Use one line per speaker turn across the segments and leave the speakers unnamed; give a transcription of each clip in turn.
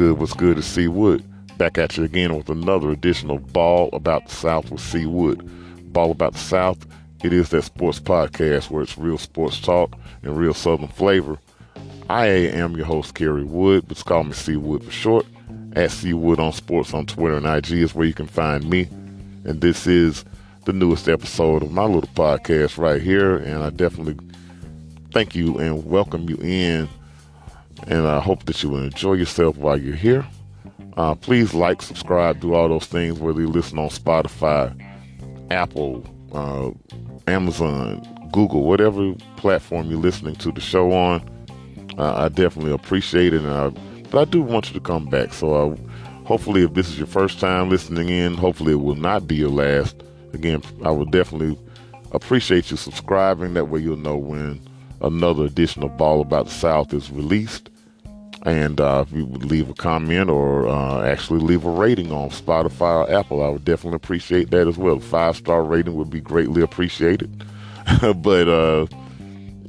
Good? What's good? It's C Wood back at you again with another edition of Ball About the South with C Wood. Ball About the South. It is that sports podcast where it's real sports talk and real Southern flavor. I am your host, Carey Wood, but call me C Wood for short. At C Wood on Sports on Twitter and IG is where you can find me. And this is the newest episode of my little podcast right here. And I definitely thank you and welcome you in and I hope that you will enjoy yourself while you're here. Uh, please like, subscribe, do all those things, whether you listen on Spotify, Apple, uh, Amazon, Google, whatever platform you're listening to the show on. Uh, I definitely appreciate it, I, but I do want you to come back. So, I, hopefully, if this is your first time listening in, hopefully it will not be your last. Again, I would definitely appreciate you subscribing. That way, you'll know when another edition of Ball About the South is released. And uh, if you would leave a comment or uh, actually leave a rating on Spotify or Apple, I would definitely appreciate that as well. Five star rating would be greatly appreciated. but uh,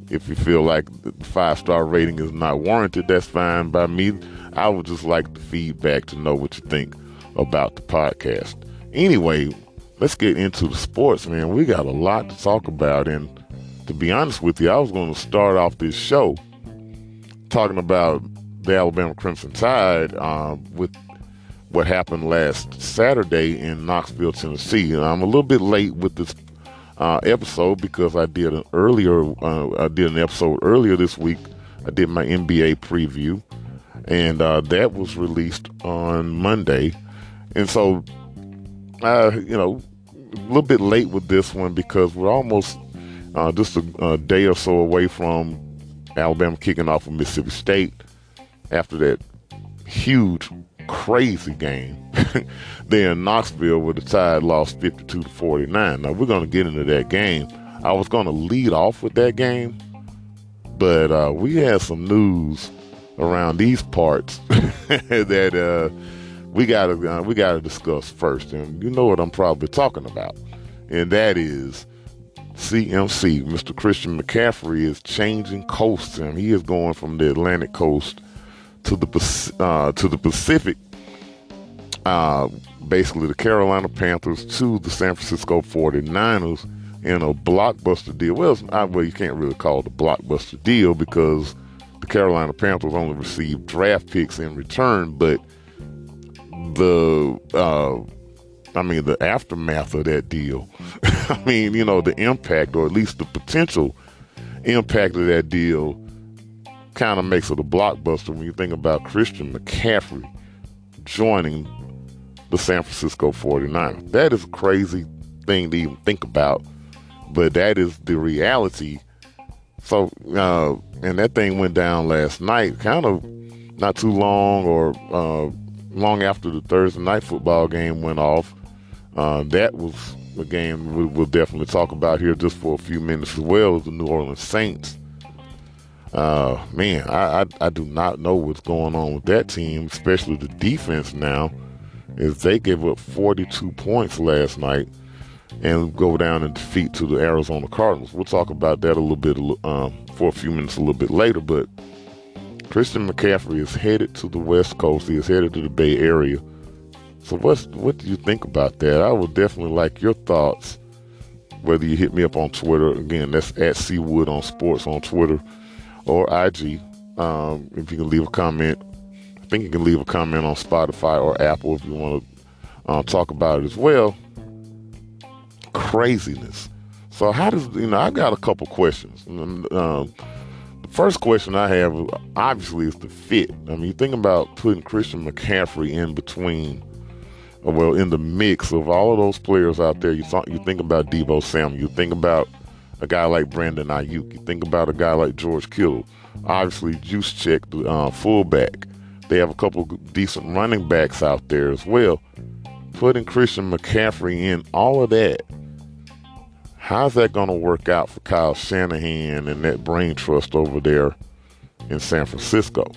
if you feel like the five star rating is not warranted, that's fine by me. I would just like the feedback to know what you think about the podcast. Anyway, let's get into the sports, man. We got a lot to talk about. And to be honest with you, I was going to start off this show talking about the Alabama Crimson Tide uh, with what happened last Saturday in Knoxville, Tennessee. And I'm a little bit late with this uh, episode because I did an earlier, uh, I did an episode earlier this week. I did my NBA preview, and uh, that was released on Monday. And so, uh, you know, a little bit late with this one because we're almost uh, just a, a day or so away from Alabama kicking off with Mississippi State after that huge, crazy game there in Knoxville where the Tide lost 52 to 49. Now, we're going to get into that game. I was going to lead off with that game, but uh, we had some news around these parts that uh, we got to uh, we got to discuss first, and you know what I'm probably talking about, and that is CMC. Mr. Christian McCaffrey is changing coasts, and he is going from the Atlantic coast to the uh, to the Pacific, uh, basically the Carolina Panthers to the San Francisco 49ers in a blockbuster deal. Well, I, well, you can't really call it a blockbuster deal because the Carolina Panthers only received draft picks in return, but the uh, I mean the aftermath of that deal. I mean, you know, the impact or at least the potential impact of that deal kind of makes it a blockbuster when you think about Christian McCaffrey joining the San Francisco 49ers. That is a crazy thing to even think about, but that is the reality. So, uh, and that thing went down last night, kind of not too long or uh, long after the Thursday night football game went off. Uh, that was a game we, will definitely talk about here just for a few minutes as well as the New Orleans Saints uh, man, I, I, I do not know what's going on with that team, especially the defense now. Is they gave up 42 points last night and go down and defeat to the Arizona Cardinals. We'll talk about that a little bit um, for a few minutes a little bit later. But Christian McCaffrey is headed to the West Coast. He is headed to the Bay Area. So what's what do you think about that? I would definitely like your thoughts. Whether you hit me up on Twitter again, that's at C Wood on Sports on Twitter or IG. Um, if you can leave a comment, I think you can leave a comment on Spotify or Apple if you want to uh, talk about it as well. Craziness. So how does you know? I've got a couple questions. Um, the first question I have, obviously, is the fit. I mean, you think about putting Christian McCaffrey in between, well, in the mix of all of those players out there. You thought you think about Deebo Samuel. You think about a guy like Brandon Aiyuk. You think about a guy like George Kittle. Obviously, Juszczyk, the uh, fullback. They have a couple decent running backs out there as well. Putting Christian McCaffrey in all of that, how's that going to work out for Kyle Shanahan and that brain trust over there in San Francisco?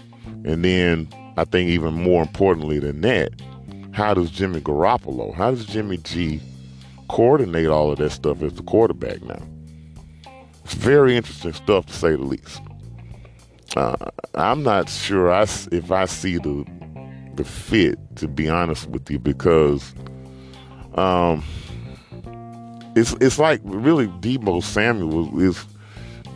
And then I think even more importantly than that, how does Jimmy Garoppolo, how does Jimmy G coordinate all of that stuff as the quarterback now? It's very interesting stuff to say the least. Uh, I'm not sure I, if I see the the fit, to be honest with you, because um, it's it's like really Deebo Samuel is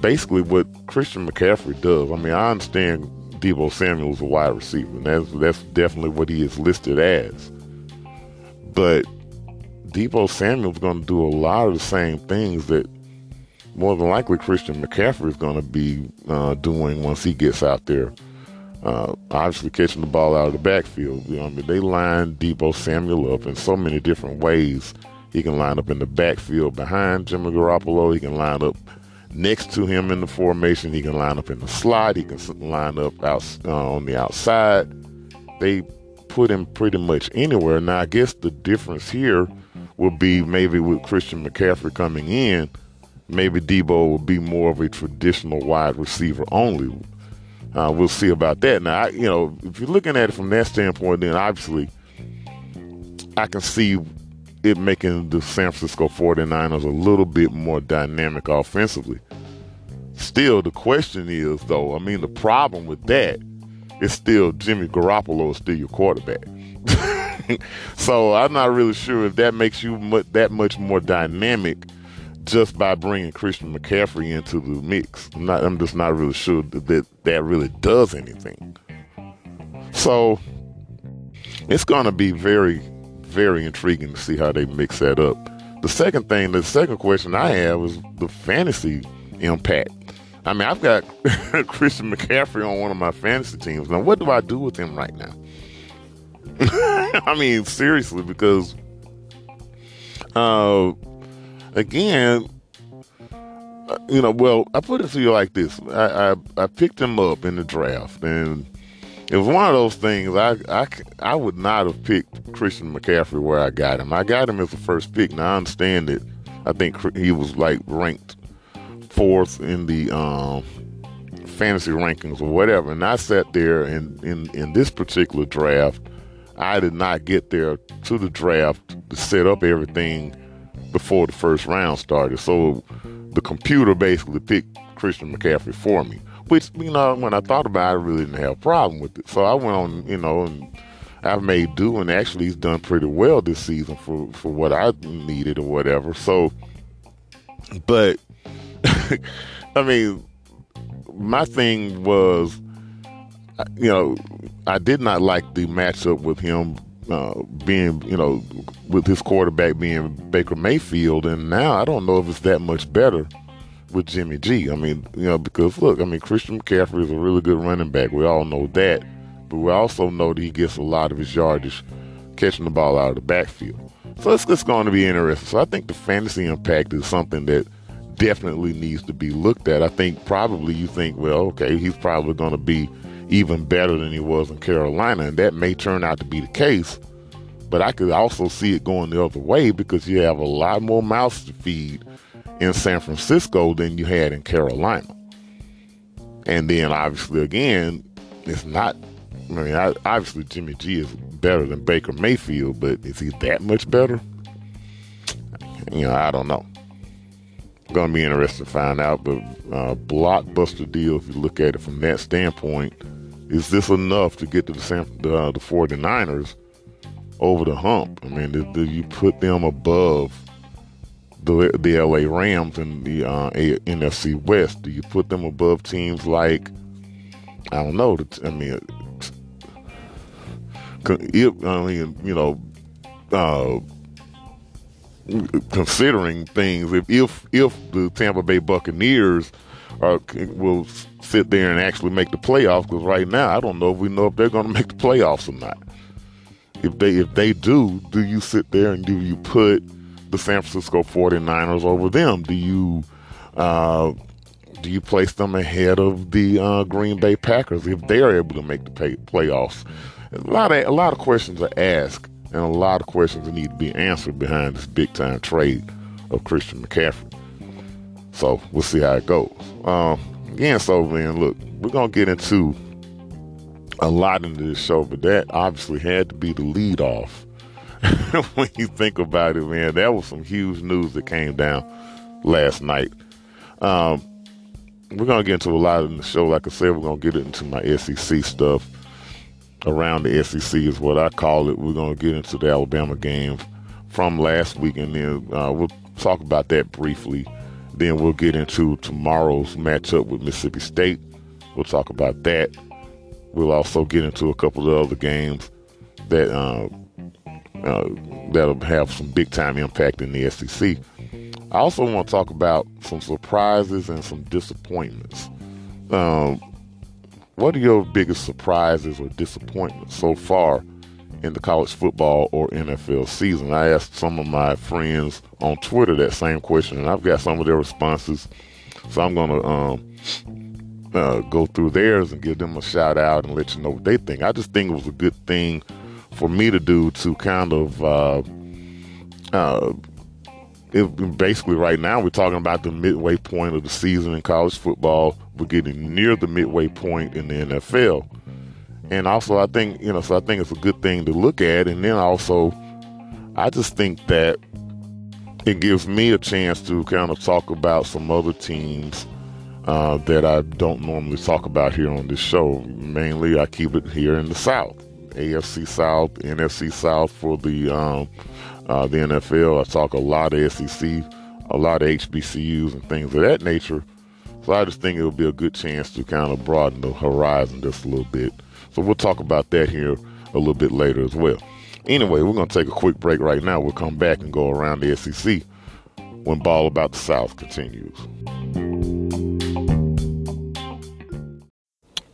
basically what Christian McCaffrey does. I mean, I understand Deebo Samuel's a wide receiver, and that's that's definitely what he is listed as. But Deebo Samuel's going to do a lot of the same things that more than likely Christian McCaffrey is going to be uh, doing once he gets out there. Uh, obviously, catching the ball out of the backfield. You know, I mean, they line Deebo Samuel up in so many different ways. He can line up in the backfield behind Jimmy Garoppolo. He can line up next to him in the formation. He can line up in the slot. He can line up out uh, on the outside. They put him pretty much anywhere. Now, I guess the difference here will be maybe with Christian McCaffrey coming in, maybe Deebo will be more of a traditional wide receiver only. Uh, we'll see about that. Now, I, you know, if you're looking at it from that standpoint, then obviously I can see it making the San Francisco 49ers a little bit more dynamic offensively. Still, the question is, though, I mean, the problem with that is still Jimmy Garoppolo is still your quarterback. so I'm not really sure if that makes you that much more dynamic just by bringing Christian McCaffrey into the mix. I'm not. I'm just not really sure that that, that really does anything. So it's going to be very, very intriguing to see how they mix that up. The second thing, the second question I have is the fantasy impact. I mean, I've got Christian McCaffrey on one of my fantasy teams. Now, what do I do with him right now? I mean, seriously, because uh, again, uh, you know, well, I put it to you like this: I, I, I picked him up in the draft, and it was one of those things. I I I would not have picked Christian McCaffrey where I got him. I got him as the first pick. Now I understand that. I think he was like ranked fourth in the um, fantasy rankings or whatever. And I sat there in, in, in this particular draft I did not get there to the draft to set up everything before the first round started. So the computer basically picked Christian McCaffrey for me, which, you know, when I thought about it, I really didn't have a problem with it. So I went on, you know, and I've made do, and actually he's done pretty well this season for, for what I needed or whatever. So, but, I mean, my thing was, you know, I did not like the matchup with him uh, being, you know, with his quarterback being Baker Mayfield, and now I don't know if it's that much better with Jimmy G. I mean, you know, because look, I mean, Christian McCaffrey is a really good running back. We all know that, but we also know that he gets a lot of his yardage catching the ball out of the backfield. So it's, it's going to be interesting. So I think the fantasy impact is something that definitely needs to be looked at. I think probably you think, well, okay, he's probably going to be even better than he was in Carolina. And that may turn out to be the case. But I could also see it going the other way because you have a lot more mouths to feed in San Francisco than you had in Carolina. And then obviously, again, it's not, I mean, obviously Jimmy G is better than Baker Mayfield, but is he that much better? You know, I don't know. To be interesting to find out, but uh, blockbuster deal, if you look at it from that standpoint, is this enough to get to the San, uh, the 49ers over the hump? I mean, do, you put them above the the LA Rams in the uh, NFC West? Do you put them above teams like I don't know? I mean, if, I mean, you know, uh, considering things, if if if the Tampa Bay Buccaneers are will sit there and actually make the playoffs because right now I don't know if we know if they're going to make the playoffs or not. If they if they do, do you sit there and do you put the San Francisco 49ers over them? Do you uh, do you place them ahead of the uh, Green Bay Packers if they're able to make the pay- playoffs? A lot of a lot of questions are asked and a lot of questions that need to be answered behind this big time trade of Christian McCaffrey. So we'll see how it goes. Um, again, so man, look, we're gonna get into a lot into this show, but that obviously had to be the lead off. when you think about it, man, that was some huge news that came down last night. Um, we're gonna get into a lot in the show. Like I said, we're gonna get into my SEC stuff. around the SEC is what I call it. We're to get into the Alabama game from last week, and then uh, we'll talk about that briefly. Then we'll get into tomorrow's matchup with Mississippi State. We'll talk about that. We'll also get into a couple of other games that uh, uh, that'll have some big time impact in the SEC. I also want to talk about some surprises and some disappointments. Um, what are your biggest surprises or disappointments so far in the college football or NFL season? I asked some of my friends on Twitter that same question, and I've got some of their responses. So I'm going to um, uh, go through theirs and give them a shout out and let you know what they think. I just think it was a good thing for me to do to kind of uh, uh, it, basically right now we're talking about the midway point of the season in college football. We're getting near the midway point in the NFL, and also I think you know, so I think it's a good thing to look at. And then also, I just think that it gives me a chance to kind of talk about some other teams uh, that I don't normally talk about here on this show. Mainly, I keep it here in the South. AFC South, NFC South for the um, uh, the NFL. I talk a lot of SEC, a lot of HBCUs and things of that nature. So I just think it'll be a good chance to kind of broaden the horizon just a little bit. So we'll talk about that here a little bit later as well. Anyway, we're going to take a quick break right now. We'll come back and go around the SEC when Ball About the South continues.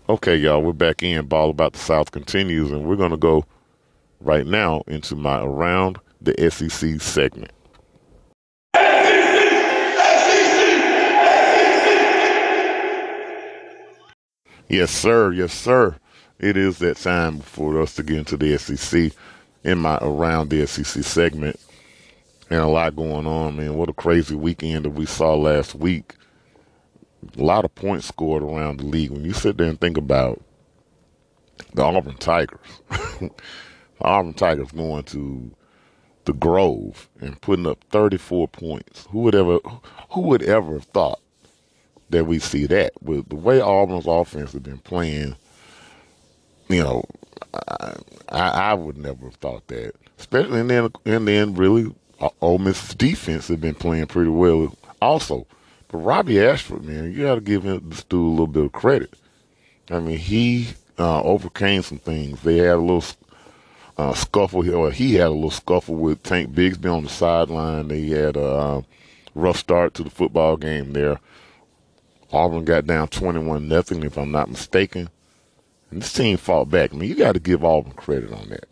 Okay, y'all, we're back in. Ball About the South continues, and we're going to go right now into my Around the SEC segment. Yes, sir. Yes, sir. It is that time for us to get into the SEC in my Around the SEC segment. And a lot going on, man. What a crazy weekend that we saw last week a lot of points scored around the league. When you sit there and think about the Auburn Tigers, the Auburn Tigers going to the Grove and putting up 34 points. Who would ever, who would ever have thought that we see that with the way Auburn's offense has been playing? You know, I, I, would never have thought that. Especially and then and then really, uh, Ole Miss's defense had been playing pretty well also. Robby Ashford, man, you got to give him this dude a little bit of credit. I mean, he uh, overcame some things. They had a little uh, scuffle, here or he had a little scuffle with Tank Bigsby on the sideline. They had a uh, rough start to the football game there. Auburn got down 21 nothing, if I'm not mistaken. And this team fought back. I mean, you got to give Auburn credit on that.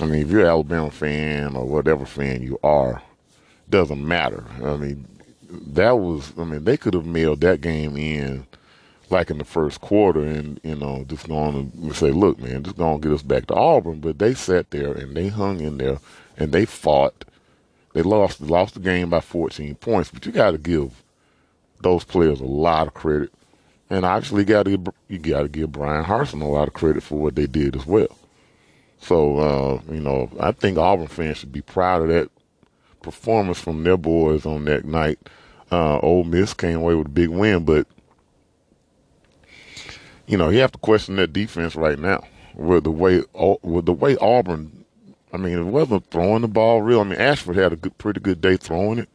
I mean, if you're an Alabama fan or whatever fan you are, doesn't matter. I mean, that was, I mean, they could have mailed that game in like in the first quarter and, you know, just going to say, look, man, just going to get us back to Auburn. But they sat there and they hung in there and they fought. They lost, lost the game by 14 points, but you got to give those players a lot of credit. And obviously, got to you got to give Bryan Harsin a lot of credit for what they did as well. So, uh, you know, I think Auburn fans should be proud of that performance from their boys on that night. Uh, Ole Miss came away with a big win, but you know you have to question that defense right now with the way with the way Auburn. I mean, it wasn't throwing the ball real. I mean, Ashford had a good, pretty good day throwing it,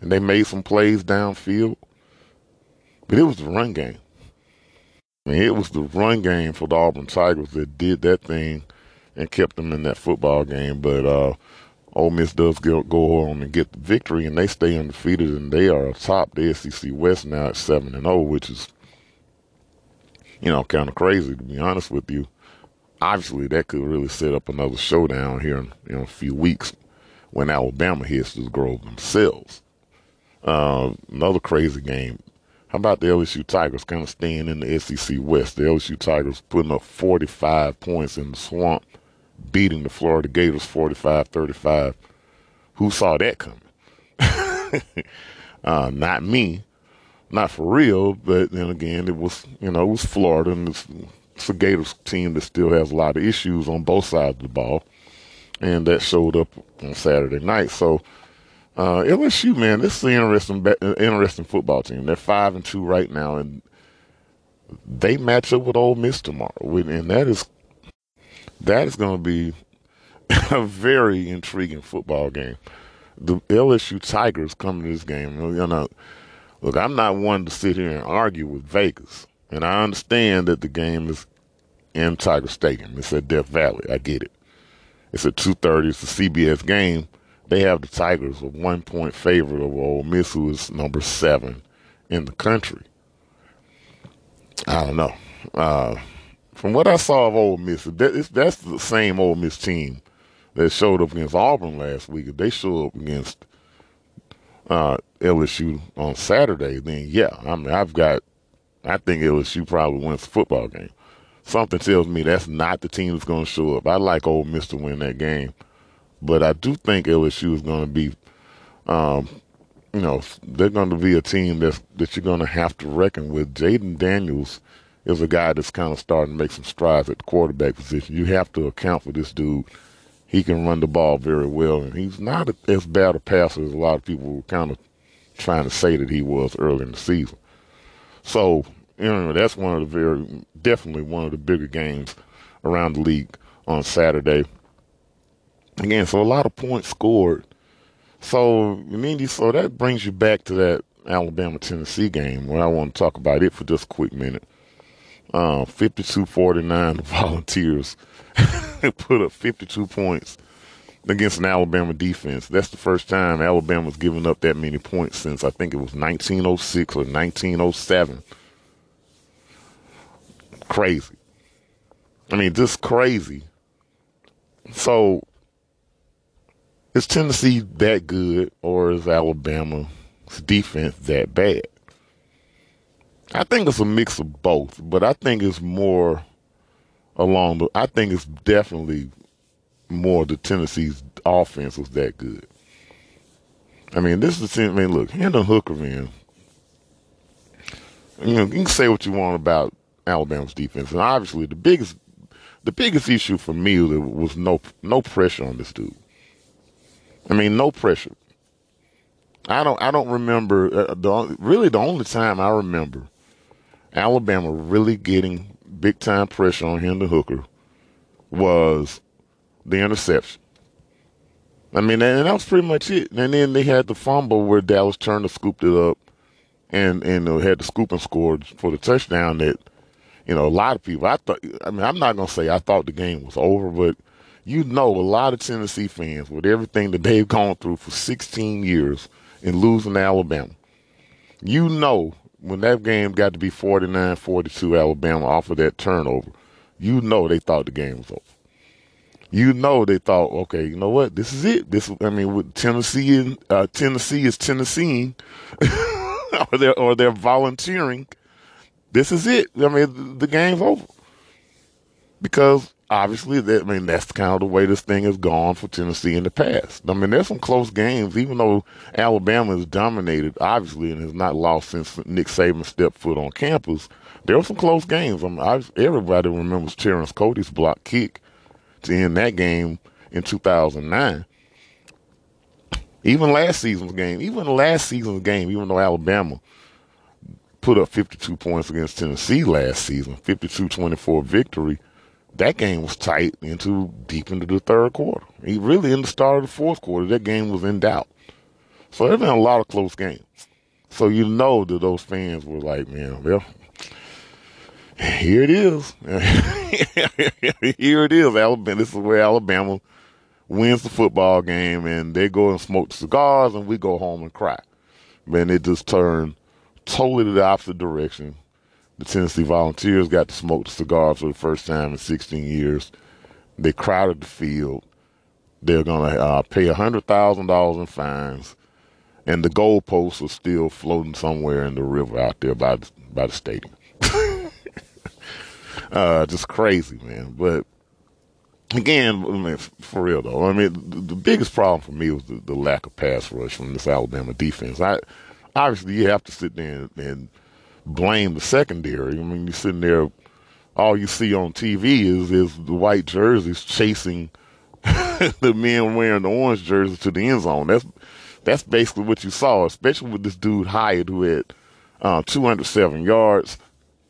and they made some plays downfield. But it was the run game. I mean, it was the run game for the Auburn Tigers that did that thing and kept them in that football game. But uh, Ole Miss does go, go on and get the victory, and they stay undefeated, and they are atop the SEC West now at seven and zero, oh, which is, you know, kind of crazy to be honest with you. Obviously, that could really set up another showdown here in know, a few weeks when Alabama hits the Grove themselves. Uh, another crazy game. How about the LSU Tigers kind of staying in the SEC West? The LSU Tigers putting up 45 points in the swamp beating the Florida Gators 45-35. Who saw that coming? uh, not me. Not for real, but then again, it was, you know, it was Florida, and it's, it's a Gators team that still has a lot of issues on both sides of the ball. And that showed up on Saturday night. So, uh, LSU, man, this is an interesting, interesting football team. They're five and two right now, and they match up with Ole Miss tomorrow, and that is That is going to be a very intriguing football game. The LSU Tigers come to this game. You know, look, I'm not one to sit here and argue with Vegas, and I understand that the game is in Tiger Stadium. It's at Death Valley. I get it. It's at 2:30. It's a CBS game. They have the Tigers a one point favorite over Ole Miss, who is number seven in the country. I don't know. Uh, from what I saw of Ole Miss, that, that's the same Ole Miss team that showed up against Auburn last week. If they show up against uh, LSU on Saturday, then yeah, I mean, I've got, I think LSU probably wins the football game. Something tells me that's not the team that's going to show up. I like Ole Miss to win that game, but I do think LSU is going to be, um, you know, they're going to be a team that's that you're going to have to reckon with. Jayden Daniels is a guy that's kind of starting to make some strides at the quarterback position. You have to account for this dude. He can run the ball very well, and he's not as bad a passer as a lot of people were kind of trying to say that he was early in the season. So, you know, that's one of the very, definitely one of the bigger games around the league on Saturday. Again, so a lot of points scored. So, Mindy, so that brings you back to that Alabama Tennessee game where I want to talk about it for just a quick minute. Uh, 52-49, the Volunteers put up 52 points against an Alabama defense. That's the first time Alabama's given up that many points since I think it was 1906 or 1907. Crazy. I mean, just crazy. So, is Tennessee that good or is Alabama's defense that bad? I think it's a mix of both, but I think it's more along the. I think it's definitely more the Tennessee's offense was that good. I mean, this is. I mean, look, Hendon Hooker, man. You know, you can say what you want about Alabama's defense, and obviously the biggest, the biggest issue for me was no no pressure on this dude. I mean, no pressure. I don't. I don't remember. Uh, the, really, the only time I remember Alabama really getting big time pressure on Hendon Hooker was the interception. I mean, and that was pretty much it. And then they had the fumble where Dallas Turner scooped it up and and uh, had the scoop and scored for the touchdown that, you know, a lot of people, I thought, I mean, I'm not going to say I thought the game was over, but you know, a lot of Tennessee fans, with everything that they've gone through for 16 years in losing to Alabama, you know when that game got to be 49-42 Alabama off of that turnover, you know they thought the game was over. You know they thought, okay, you know what? This is it. This, I mean, with Tennessee and uh, Tennessee is Tennessee, or they're or they're volunteering. This is it. I mean, the game's over because obviously, that, I mean, that's kind of the way this thing has gone for Tennessee in the past. I mean, there's some close games, even though Alabama has dominated, obviously, and has not lost since Nick Saban stepped foot on campus. There were some close games. I mean, I, everybody remembers Terrence Cody's block kick to end that game in 2009. Even last season's game, even last season's game, even though Alabama put up 52 points against Tennessee last season, 52-24 victory, that game was tight into deep into the third quarter. He really in the start of the fourth quarter, that game was in doubt. So there's been a lot of close games. So you know that those fans were like, man, well, here it is. here it is, Alabama. This is where Alabama wins the football game, and they go and smoke cigars, and we go home and cry. Man, it just turned totally the opposite direction the Tennessee Volunteers got to smoke the cigars for the first time in 16 years. They crowded the field. They're going to uh, pay $100,000 in fines. And the goalposts are still floating somewhere in the river out there by the, by the stadium. uh, just crazy, man. But again, I mean, for real though, I mean, the, the biggest problem for me was the, the, lack of pass rush from this Alabama defense. I obviously you have to sit there and, and blame the secondary. I mean, you're sitting there, all you see on TV is is the white jerseys chasing the men wearing the orange jerseys to the end zone. That's that's basically what you saw, especially with this dude Hyatt who had uh, 207 yards,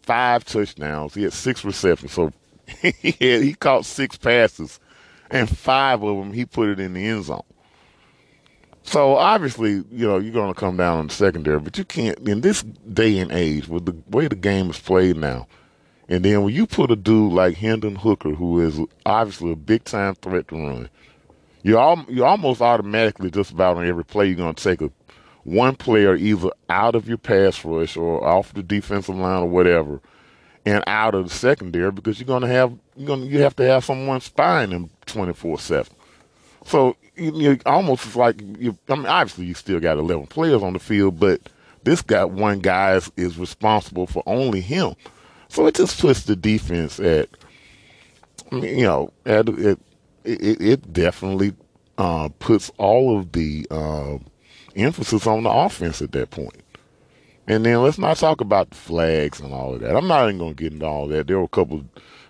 five touchdowns. He had six receptions, so he had, he caught six passes, and five of them he put it in the end zone. So obviously, you know, you're going to come down on the secondary, but you can't in this day and age with the way the game is played now. And then when you put a dude like Hendon Hooker, who is obviously a big time threat to run, you all you almost automatically just about on every play you're going to take a one player either out of your pass rush or off the defensive line or whatever, and out of the secondary because you're going to have you're going to, you have to have someone spying them 24 seven. So you, you almost like you. I mean, obviously you still got 11 players on the field, but this guy one guy is, is responsible for only him. So it just puts the defense at, you know, at, at it, it definitely uh, puts all of the uh, emphasis on the offense at that point. And then let's not talk about the flags and all of that. I'm not even going to get into all that. There were a couple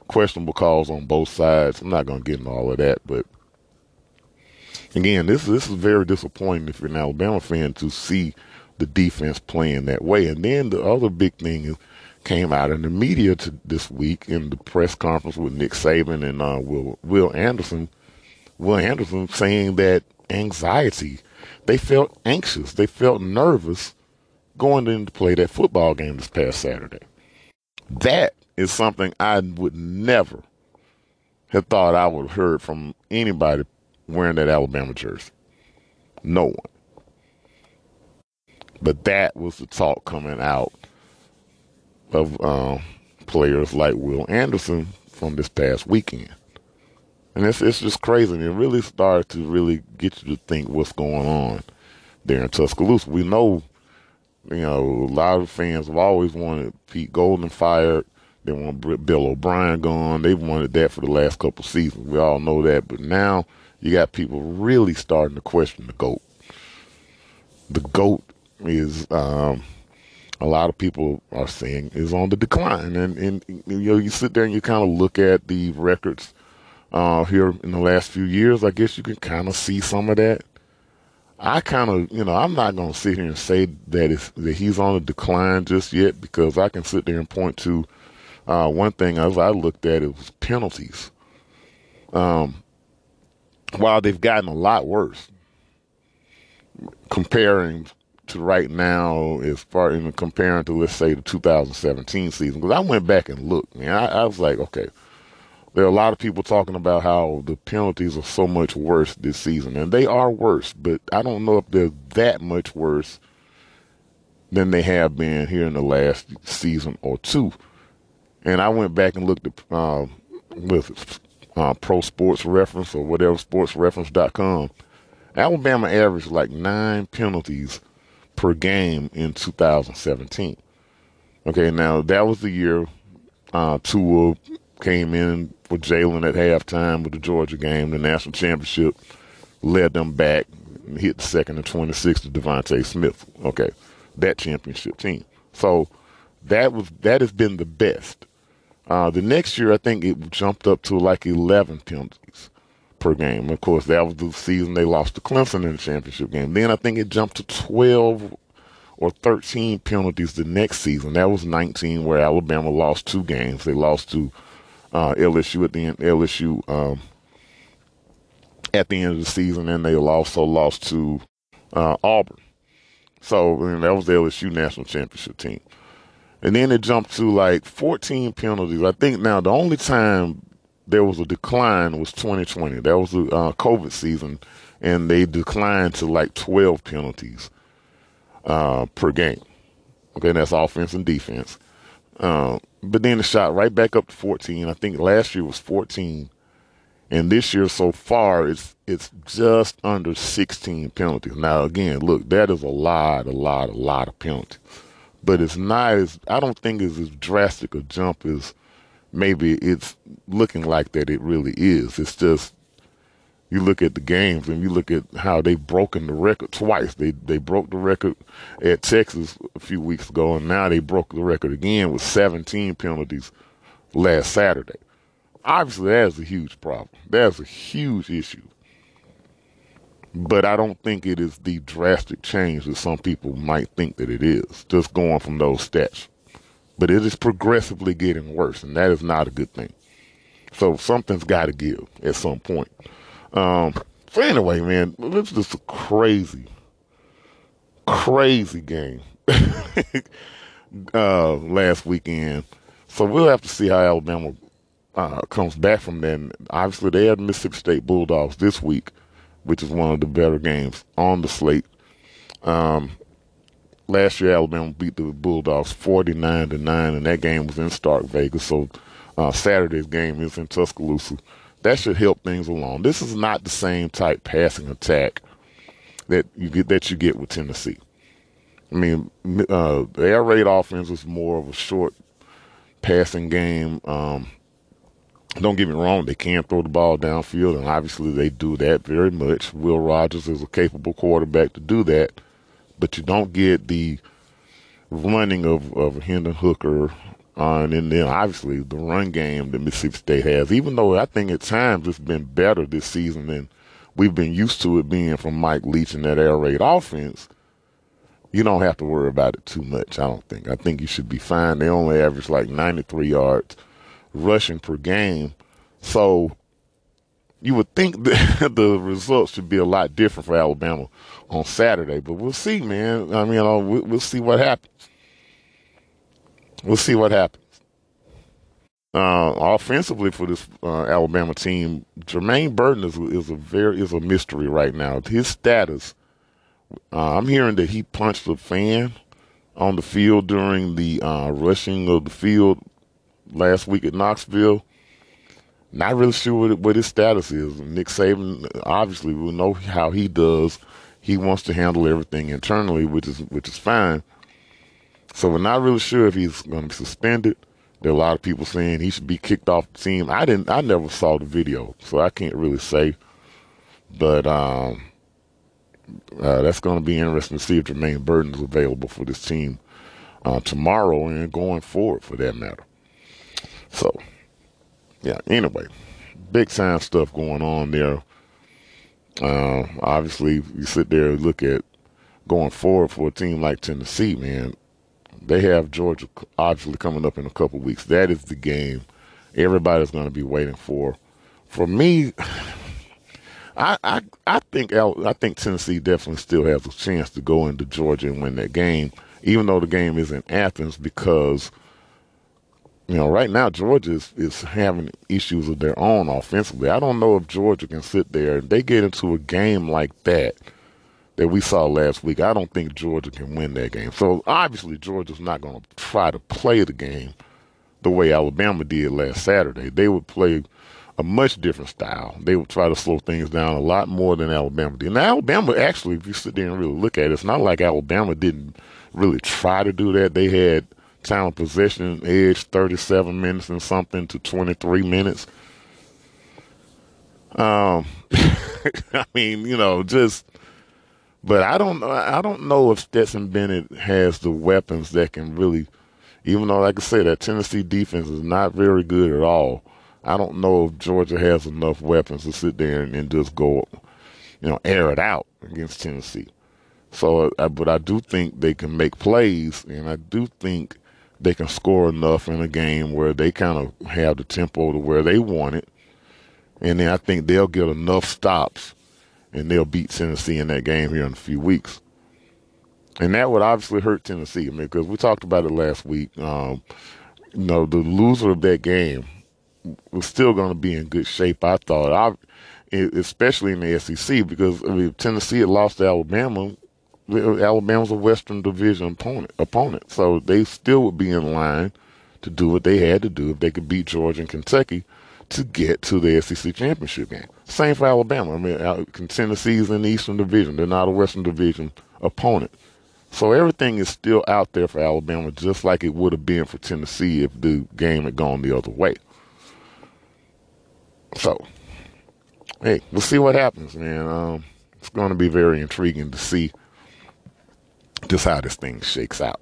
questionable calls on both sides. I'm not going to get into all of that. But again, this this is very disappointing if you're an Alabama fan to see the defense playing that way. And then the other big thing is came out in the media to, this week in the press conference with Nick Saban and uh, Will Will Anderson. Will Anderson saying that anxiety, they felt anxious, they felt nervous going in to play that football game this past Saturday. That is something I would never have thought I would have heard from anybody wearing that Alabama jersey. No one. But that was the talk coming out of uh, players like Will Anderson from this past weekend. And it's it's just crazy. And it really started to really get you to think what's going on there in Tuscaloosa. We know, you know, a lot of fans have always wanted Pete Golding fired. They want Bill O'Brien gone. They've wanted that for the last couple seasons. We all know that. But now you got people really starting to question the GOAT. The GOAT is um, – a lot of people are saying is on the decline. And, and you know, you sit there and you kind of look at the records uh, here in the last few years. I guess you can kind of see some of that. I kind of, you know, I'm not going to sit here and say that it's, that he's on a decline just yet because I can sit there and point to uh, one thing as I looked at it was penalties. Um, while they've gotten a lot worse, comparing to right now as far in comparing to let's say the 2017 season because I went back and looked man. I, I, was like okay. There are a lot of people talking about how the penalties are so much worse this season and they are worse but I don't know if they're that much worse than they have been here in the last season or two. And I went back and looked at uh, with uh, pro sports reference or whatever sportsreference.com Alabama averaged like nine penalties per game in 2017. Okay, now that was the year uh, Tua came in for Jalen at halftime with the Georgia game, the national championship, led them back, hit the second and 26 to DeVonta Smith. Okay, that championship team. So that was that has been the best. Uh, the next year, I think it jumped up to like 11 penalties per game. Of course, that was the season they lost to Clemson in the championship game. Then I think it jumped to 12 or 13 penalties the next season. That was 19 where Alabama lost two games. They lost to uh, LSU at the end, LSU um, at the end of the season, and they also lost to uh, Auburn. So that was the LSU national championship team. And then it jumped to like 14 penalties. I think now the only time there was a decline was 2020. That was the uh, COVID season, and they declined to like 12 penalties uh, per game. Okay, that's offense and defense. Uh, but then it shot right back up to 14. I think last year was 14, and this year so far it's it's just under 16 penalties. Now again, look, that is a lot, a lot, a lot of penalties, but it's not as I don't think it's as drastic a jump as maybe it's looking like that it really is. It's just you look at the games and you look at how they've broken the record twice. They they broke the record at Texas a few weeks ago, and now they broke the record again with 17 penalties last Saturday. Obviously, that's a huge problem. That's a huge issue. But I don't think it is the drastic change that some people might think that it is, just going from those stats. But it is progressively getting worse, and that is not a good thing. So something's got to give at some point. Um, so anyway, man, this is a crazy, crazy game uh, last weekend. So we'll have to see how Alabama uh, comes back from that. And obviously, they have Mississippi State Bulldogs this week, which is one of the better games on the slate. Um, last year, Alabama beat the Bulldogs 49 to 9, and that game was in Stark Vegas. So uh, Saturday's game is in Tuscaloosa. That should help things along. This is not the same type passing attack that you get that you get with Tennessee. I mean, uh, the air raid offense is more of a short passing game. Um, don't get me wrong, they can throw the ball downfield, and obviously they do that very much. Will Rogers is a capable quarterback to do that, but you don't get the running of, of Hendon Hooker uh, and then obviously the run game that Mississippi State has, even though I think at times it's been better this season than we've been used to it being from Mike Leach and that air raid offense, you don't have to worry about it too much, I don't think. I think you should be fine. They only average like 93 yards rushing per game. So you would think that the results should be a lot different for Alabama on Saturday, but we'll see, man. I mean, uh, we'll see what happens. We'll see what happens. Uh, offensively for this uh, Alabama team, Jermaine Burton is, is a very is a mystery right now. His status, uh, I'm hearing that he punched a fan on the field during the uh, rushing of the field last week at Knoxville. Not really sure what, what his status is. Nick Saban obviously will know how he does. He wants to handle everything internally, which is which is fine. So we're not really sure if he's going to be suspended. There are a lot of people saying he should be kicked off the team. I didn't. I never saw the video, so I can't really say. But um, uh, that's going to be interesting to see if Jermaine Burton is available for this team uh, tomorrow and going forward, for that matter. So, yeah. Anyway, big time stuff going on there. Uh, obviously, you sit there and look at going forward for a team like Tennessee, man. They have Georgia obviously coming up in a couple weeks. That is the game everybody's going to be waiting for. For me, I, I I think I think Tennessee definitely still has a chance to go into Georgia and win that game, even though the game is in Athens, because you know right now Georgia is, is having issues of their own offensively. I don't know if Georgia can sit there and they get into a game like that that we saw last week, I don't think Georgia can win that game. So obviously, Georgia's not going to try to play the game the way Alabama did last Saturday. They would play a much different style. They would try to slow things down a lot more than Alabama did. Now, Alabama actually, if you sit there and really look at it, it's not like Alabama didn't really try to do that. They had time of possession edge 37 minutes and something to 23 minutes. Um, I mean, you know, just but I don't I don't know if Stetson Bennett has the weapons that can really, even though like I said that Tennessee defense is not very good at all. I don't know if Georgia has enough weapons to sit there and, and just go, you know, air it out against Tennessee. So, uh, but I do think they can make plays, and I do think they can score enough in a game where they kind of have the tempo to where they want it, and then I think they'll get enough stops and they'll beat Tennessee in that game here in a few weeks. And that would obviously hurt Tennessee. I mean, because we talked about it last week. Um, you know, the loser of that game was still going to be in good shape. I thought, I, especially in the SEC, because I mean, Tennessee had lost to Alabama. Alabama's a Western Division opponent, opponent, so they still would be in line to do what they had to do if they could beat Georgia and Kentucky to get to the SEC championship game. Same for Alabama. I mean, Tennessee's in the Eastern Division. They're not a Western Division opponent. So everything is still out there for Alabama, just like it would have been for Tennessee if the game had gone the other way. So, hey, we'll see what happens, man. Um, it's going to be very intriguing to see just how this thing shakes out.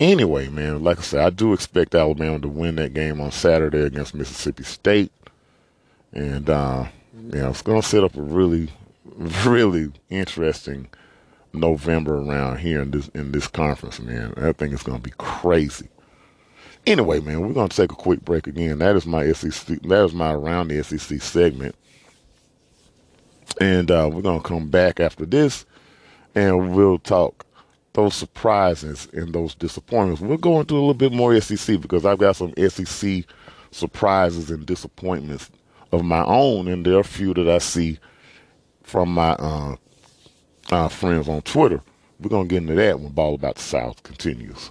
Anyway, man, like I said, I do expect Alabama to win that game on Saturday against Mississippi State. And, uh, know, it's going to set up a really, really interesting November around here in this in this conference, man. I think it's going to be crazy. Anyway, man, we're gonna take a quick break again. That is my SEC. That is my around the SEC segment, and uh, we're gonna come back after this, and we'll talk those surprises and those disappointments. We'll go into a little bit more SEC because I've got some SEC surprises and disappointments of my own, and there are a few that I see from my uh, friends on Twitter. We're gonna get into that when Ball About the South continues.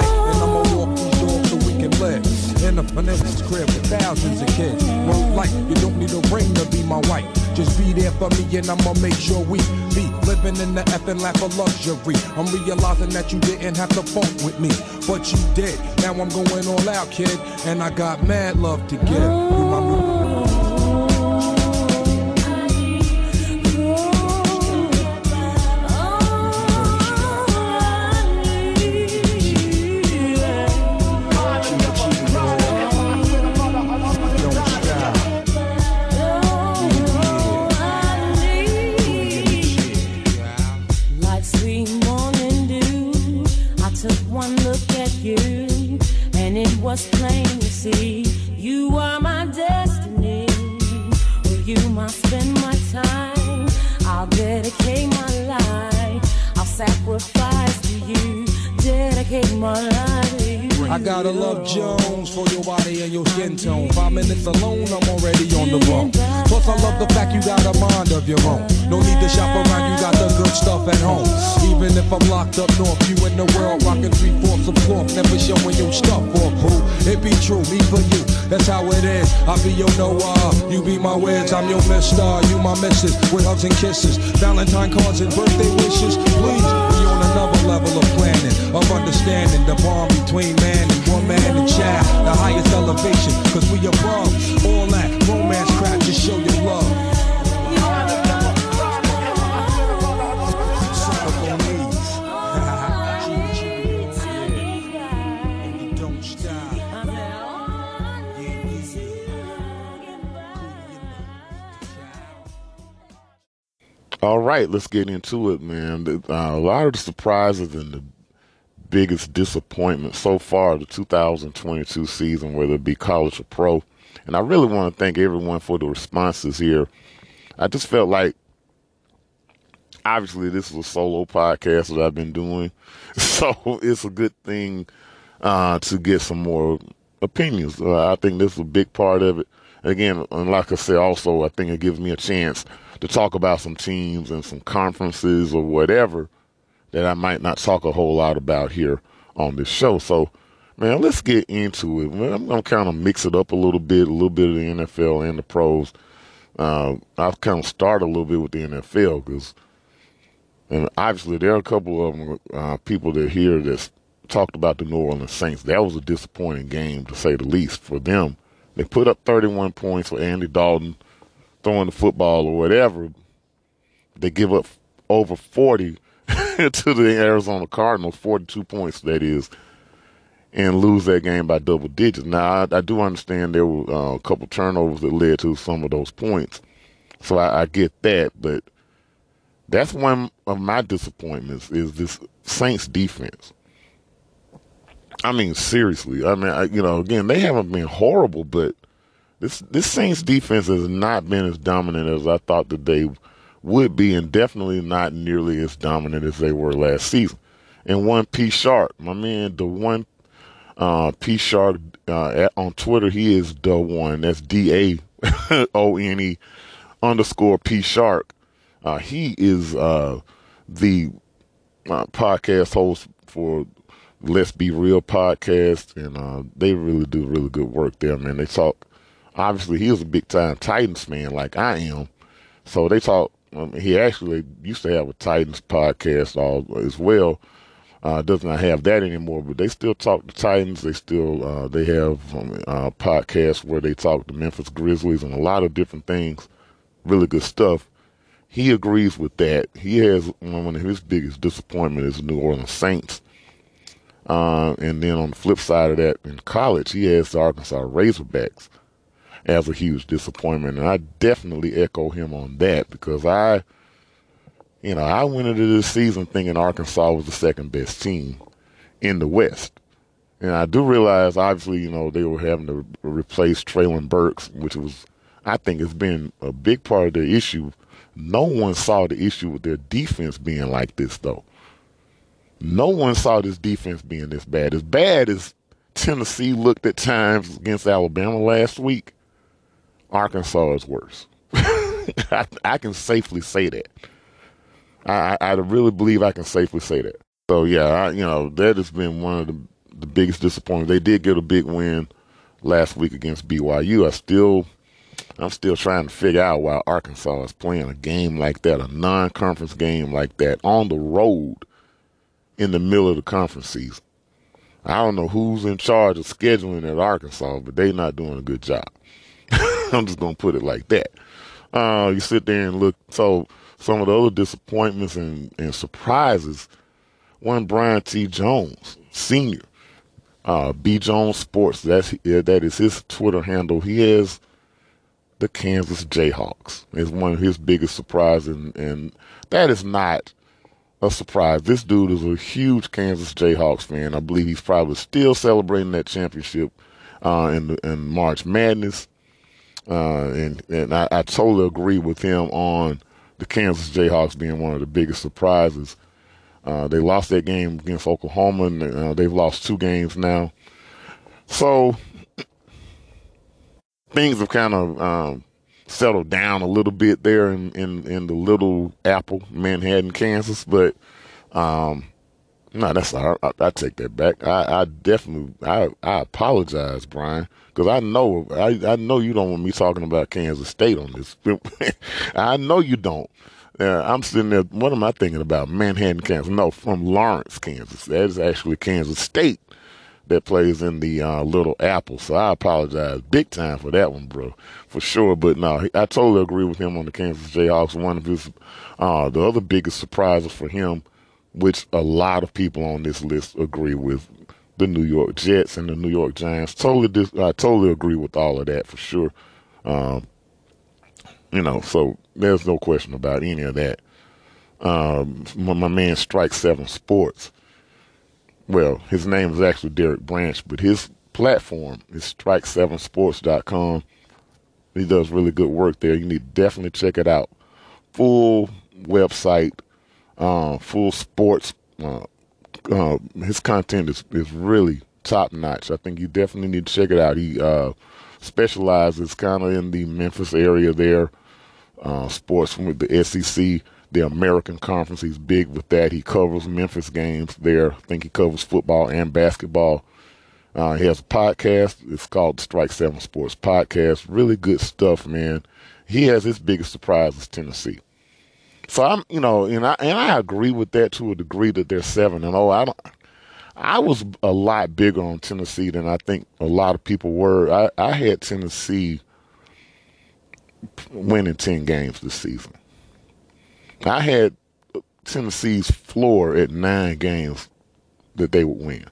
Can live in a finesse crib with thousands of kids. Word like you don't need a ring to be my wife. Just be there for me and I'ma make sure we be living in the effing lap of luxury. I'm realizing that you didn't have to funk with me, but you did. Now I'm going all out, kid, and I got mad love to give.
I'll
I gotta love Jones for your body and your skin tone. Five minutes alone, I'm already on the run. Plus, I love the fact you got a mind of your own. No need to shop around, you got the good stuff at home. Even if I'm locked up north, you in the world rocking three fourths of cloth, never showing your stuff or who. It be true, me for you, that's how it is. I be your Noah, you be my Wiz, I'm your Mister, you my Missus, with hugs and kisses, Valentine cards and birthday wishes. Please, we on another level of planning, of understanding the bond between man and woman and child, the highest elevation, cause we above all that romance crap, show
All right, let's get into it, man. Uh, a lot of the surprises and the biggest disappointment so far the 2022 season, whether it be college or pro. And I really want to thank everyone for the responses here. I just felt like, obviously, this is a solo podcast that I've been doing, so it's a good thing uh, to get some more opinions. Uh, I think this is a big part of it. Again, and like I said, also, I think it gives me a chance to talk about some teams and some conferences or whatever that I might not talk a whole lot about here on this show. So, man, let's get into it. I'm going to kind of mix it up a little bit, a little bit of the NFL and the pros. Uh, I've kind of started a little bit with the NFL because, and obviously, there are a couple of uh, people that here that's talked about the New Orleans Saints. That was a disappointing game, to say the least, for them. They put up 31 points for Andy Dalton throwing the football or whatever. They give up over 40 to the Arizona Cardinals, 42 points, that is, and lose that game by double digits. Now, I, I do understand there were uh, a couple turnovers that led to some of those points. So I, I get that, but that's one of my disappointments is this Saints defense. I mean, seriously. I mean, I, you know, again, they haven't been horrible, but this this Saints defense has not been as dominant as I thought that they would be, and definitely not nearly as dominant as they were last season. and one P Shark. My man, the one uh, P Shark uh, on Twitter, he is the one. That's D A O N E underscore P Shark. Uh, he is uh, the uh, podcast host for Let's Be Real podcast, and uh, they really do really good work there, man. They talk. Obviously, he was a big time Titans fan, like I am. So they talk. Um, he actually used to have a Titans podcast all as well. Uh, does not have that anymore, but they still talk the Titans. They still uh, they have um, uh, podcasts where they talk the Memphis Grizzlies and a lot of different things. Really good stuff. He agrees with that. He has one of his biggest disappointment is the New Orleans Saints. Uh, and then on the flip side of that, in college, he has the Arkansas Razorbacks as a huge disappointment. And I definitely echo him on that because I, you know, I went into this season thinking Arkansas was the second best team in the West. And I do realize, obviously, you know, they were having to replace Treylon Burks, which was, I think, has been a big part of the issue. No one saw the issue with their defense being like this, though. No one saw this defense being this bad. As bad as Tennessee looked at times against Alabama last week, Arkansas is worse. I, I, can safely say that. I, I, really believe I can safely say that. So yeah, I, you know that has been one of the, the biggest disappointments. They did get a big win last week against BYU. I still, I'm still trying to figure out why Arkansas is playing a game like that, a non-conference game like that, on the road in the middle of the conference season. I don't know who's in charge of scheduling at Arkansas, but they're not doing a good job. I'm just gonna put it like that. Uh, you sit there and look. So some of the other disappointments and, and surprises. One Brian T. Jones, senior, uh, B Jones Sports. That's that is his Twitter handle. He has the Kansas Jayhawks. It's one of his biggest surprises, and, and that is not a surprise. This dude is a huge Kansas Jayhawks fan. I believe he's probably still celebrating that championship uh, in in March Madness. Uh, and and I, I, totally agree with him on the Kansas Jayhawks being one of the biggest surprises. Uh, they lost that game against Oklahoma, and uh, they've lost two games now. So things have kind of um, settled down a little bit there in, in, in the little Apple, Manhattan, Kansas. But um, no, that's all. I, I take that back. I, I definitely I, I apologize, Brian, because I know I, I know you don't want me talking about Kansas State on this. I know you don't. Uh, I'm sitting there. What am I thinking about? Manhattan, Kansas? No, from Lawrence, Kansas. That is actually Kansas State that plays in the uh, Little Apple. So I apologize big time for that one, bro, for sure. But no, I totally agree with him on the Kansas Jayhawks. One of his, uh, the other biggest surprises for him which a lot of people on this list agree with the New York Jets and the New York Giants. Totally, dis- I totally agree with all of that for sure. Um, you know, so there's no question about any of that. Um, my, my man Strike Seven Sports. Well, his name is actually Derek Branch, but his platform is strike7sports.com. He does really good work there. You need to definitely check it out. Full website uh, full sports. Uh, uh, his content is, is really top notch. I think you definitely need to check it out. He uh, specializes kind of in the Memphis area there, uh, sports with the SEC, the American Conference. He's big with that. He covers Memphis games there. I think he covers football and basketball. Uh, he has a podcast. It's called Strike Seven Sports Podcast. Really good stuff, man. He has his biggest surprise is Tennessee. So I'm, you know, and I and I agree with that to a degree that they're seven and oh, I don't. I was a lot bigger on Tennessee than I think a lot of people were. I, I had Tennessee winning ten games this season. I had Tennessee's floor at nine games that they would win.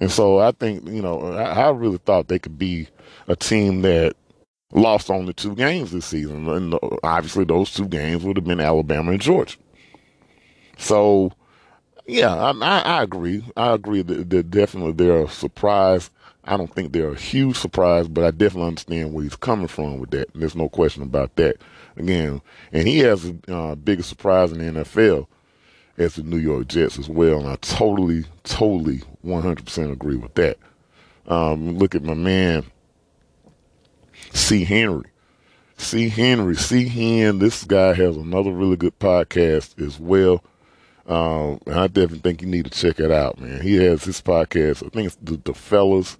And so I think, you know, I, I really thought they could be a team that lost only two games this season. And obviously, those two games would have been Alabama and Georgia. So, yeah, I, I, agree. I agree that, that, definitely they're a surprise. I don't think they're a huge surprise, but I definitely understand where he's coming from with that. There's no question about that. Again, and he has a uh, bigger surprise in the NFL. as the New York Jets as well. And I totally, totally 100% agree with that. Um, look at my man, C. Henry. C. Henry, C. Hen, this guy has another really good podcast as well. Um, and I definitely think you need to check it out, man. He has his podcast. I think it's the, the fellas.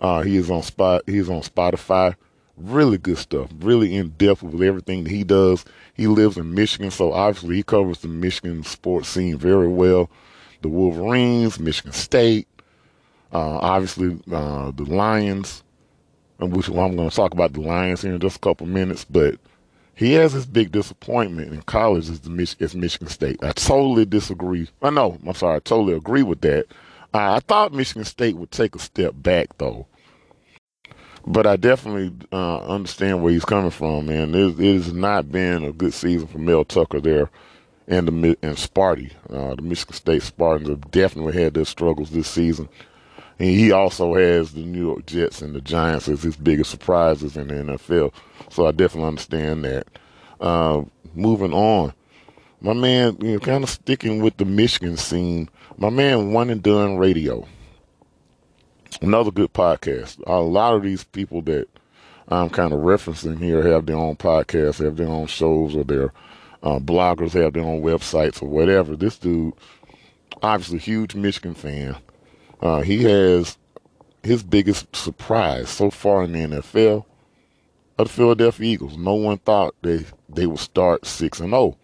Uh, he is on spot. He's on Spotify. Really good stuff. Really in depth with everything that he does. He lives in Michigan, so obviously he covers the Michigan sports scene very well. The Wolverines, Michigan State, uh, obviously uh, the Lions, I'm going to talk about the Lions here in just a couple minutes, but he has his big disappointment in college is the is Michigan State. I totally disagree. I know, I'm sorry, I totally agree with that. I thought Michigan State would take a step back though, but I definitely uh, understand where he's coming from. Man, it, it, has not been a good season for Mel Tucker there, and the and Sparty. Uh, the Michigan State Spartans have definitely had their struggles this season. And he also has the New York Jets and the Giants as his biggest surprises in the NFL. So I definitely understand that. Uh, moving on, my man, you know, kind of sticking with the Michigan scene. My man, One and Done Radio, another good podcast. A lot of these people that I'm kind of referencing here have their own podcasts, have their own shows, or their uh, bloggers have their own websites or whatever. This dude, obviously, huge Michigan fan. Uh, he has his biggest surprise so far in the NFL of the Philadelphia Eagles. No one thought they they would start six and zero, oh.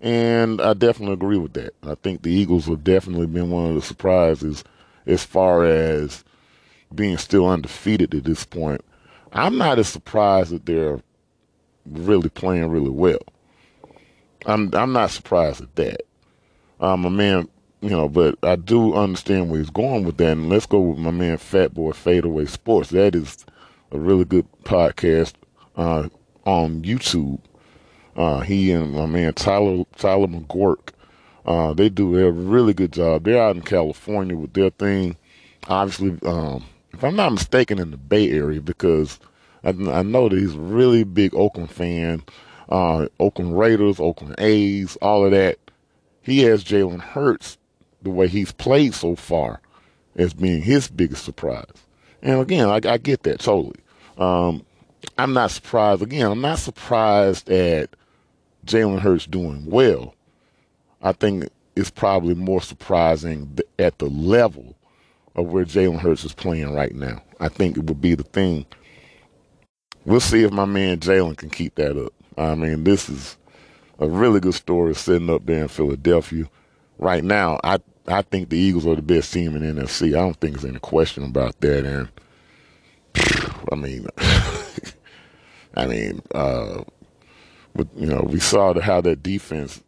and I definitely agree with that. I think the Eagles have definitely been one of the surprises as far as being still undefeated at this point. I'm not as surprised that they're really playing really well. I'm I'm not surprised at that. Um, a man you know, but I do understand where he's going with that. And let's go with my man Fat Boy Fadeaway Sports. That is a really good podcast uh, on YouTube. Uh, he and my man Tyler Tyler McGurk, uh, they do a really good job. They're out in California with their thing. Obviously, um, if I'm not mistaken, in the Bay Area because I, I know that he's a really big Oakland fan. Uh, Oakland Raiders, Oakland A's, all of that. He has Jalen Hurts the way he's played so far as being his biggest surprise. And again, I, I get that totally. Um, I'm not surprised. Again, I'm not surprised at Jalen Hurts doing well. I think it's probably more surprising at the level of where Jalen Hurts is playing right now. I think it would be the thing. We'll see if my man Jalen can keep that up. I mean, this is a really good story sitting up there in Philadelphia. Right now, I I think the Eagles are the best team in the NFC. I don't think there's any question about that. And I mean, I mean, uh, but, you know, we saw the, how that defense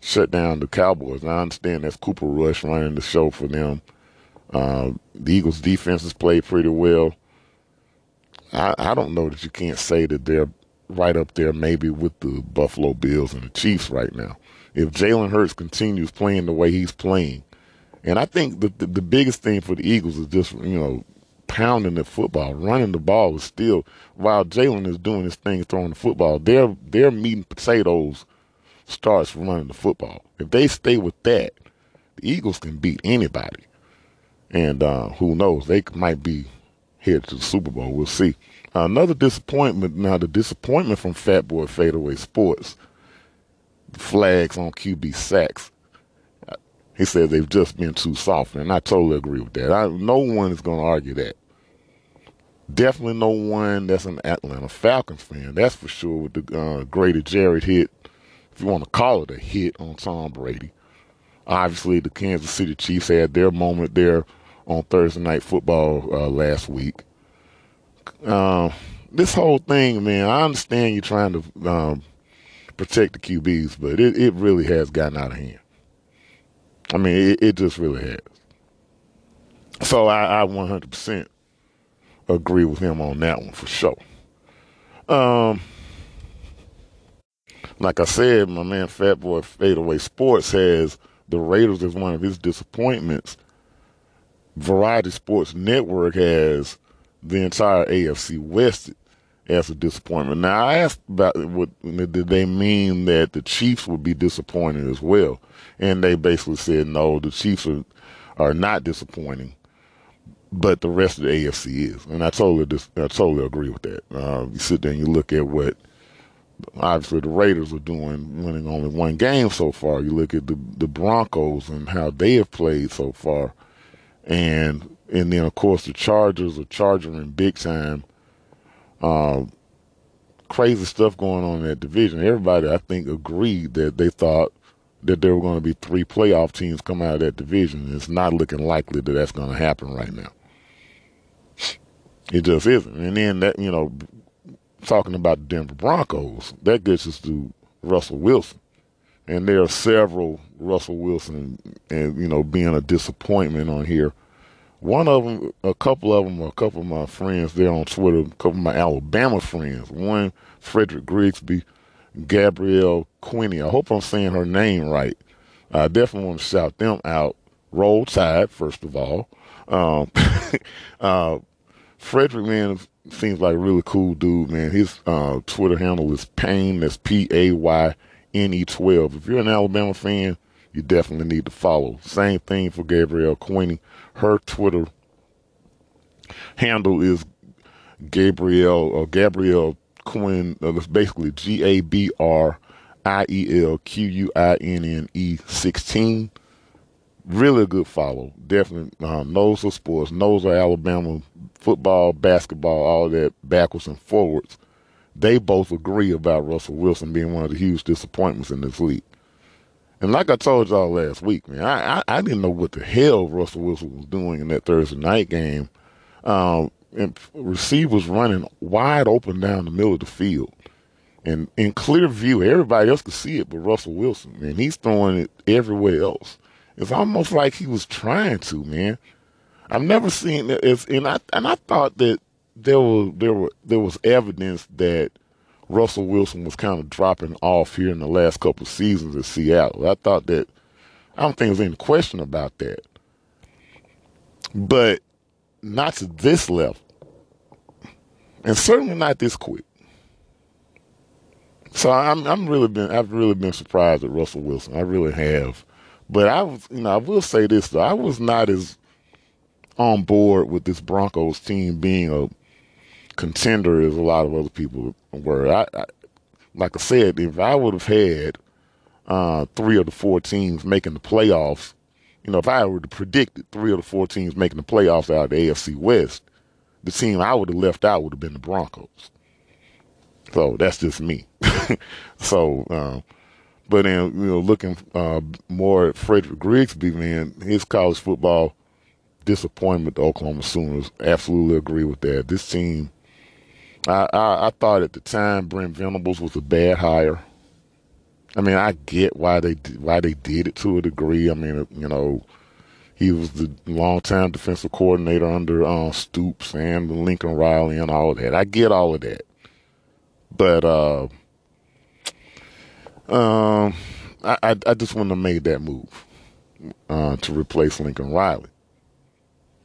shut down the Cowboys. I understand that's Cooper Rush running the show for them. Uh, the Eagles' defense has played pretty well. I, I don't know that you can't say that they're right up there, maybe with the Buffalo Bills and the Chiefs right now. If Jalen Hurts continues playing the way he's playing, and I think the, the, the biggest thing for the Eagles is just you know pounding the football, running the ball is still while Jalen is doing his thing throwing the football. Their their meat and potatoes starts running the football. If they stay with that, the Eagles can beat anybody. And uh, who knows? They might be headed to the Super Bowl. We'll see. Uh, another disappointment. Now the disappointment from Fat Boy Fadeaway Sports flags on QB sacks. He said they've just been too soft, and I totally agree with that. I, no one is going to argue that. Definitely no one that's an Atlanta Falcons fan, that's for sure, with the uh, Grady Jarrett hit, if you want to call it a hit on Tom Brady. Obviously, the Kansas City Chiefs had their moment there on Thursday Night Football uh, last week. Uh, this whole thing, man, I understand you're trying to um, protect the QBs, but it, it really has gotten out of hand. I mean, it, it just really has. So I, I 100% agree with him on that one for sure. Um, like I said, my man Fat Boy Fadeaway Sports has the Raiders as one of his disappointments. Variety Sports Network has the entire AFC West as a disappointment. Now I asked about what did they mean that the Chiefs would be disappointed as well, and they basically said no, the Chiefs are are not disappointing, but the rest of the AFC is, and I totally dis- I totally agree with that. Uh, you sit there and you look at what obviously the Raiders are doing, winning only one game so far. You look at the the Broncos and how they have played so far, and and then of course the Chargers are charging big time. Uh, crazy stuff going on in that division. Everybody, I think, agreed that they thought that there were going to be three playoff teams come out of that division. It's not looking likely that that's going to happen right now. It just isn't. And then that, you know, talking about the Denver Broncos, that gets us to Russell Wilson. And there are several Russell Wilson and, you know, being a disappointment on here. One of them, a couple of them, a couple of my friends there on Twitter, a couple of my Alabama friends. One, Frederick Grigsby, Gabrielle Quinney. I hope I'm saying her name right. I definitely want to shout them out. Roll Tide, first of all. Um, uh, Frederick, man, seems like a really cool dude, man. His uh, Twitter handle is Payne. That's P A Y N E 12. If you're an Alabama fan, you definitely need to follow. Same thing for Gabrielle Quinney. Her Twitter handle is Gabrielle or uh, Gabrielle Quinn. Uh, it's basically G A B R I E L Q U I N N E 16. Really good follow. Definitely uh, knows the sports, knows the Alabama football, basketball, all that backwards and forwards. They both agree about Russell Wilson being one of the huge disappointments in this league. And like I told y'all last week, man, I, I, I, didn't know what the hell Russell Wilson was doing in that Thursday night game. Um, and receivers running wide open down the middle of the field. And in clear view, everybody else could see it but Russell Wilson, man. He's throwing it everywhere else. It's almost like he was trying to, man. I've never seen it, it's, and I and I thought that there was there were there was evidence that Russell Wilson was kind of dropping off here in the last couple seasons at Seattle. I thought that I don't think there's any question about that. But not to this level. And certainly not this quick. So I'm I'm really been I've really been surprised at Russell Wilson. I really have. But I was you know, I will say this though, I was not as on board with this Broncos team being a contender as a lot of other people were. I, I like I said, if I would have had uh, three of the four teams making the playoffs, you know, if I were to predict three of the four teams making the playoffs out of the AFC West, the team I would have left out would have been the Broncos. So that's just me. so, uh, but then you know, looking uh, more at Frederick Grigsby, man, his college football disappointment, the Oklahoma Sooners, absolutely agree with that. This team I, I, I thought at the time Brent Venables was a bad hire. I mean, I get why they why they did it to a degree. I mean, you know, he was the longtime defensive coordinator under uh, Stoops and Lincoln Riley and all of that. I get all of that, but uh, um, I, I, I just wouldn't have made that move uh, to replace Lincoln Riley.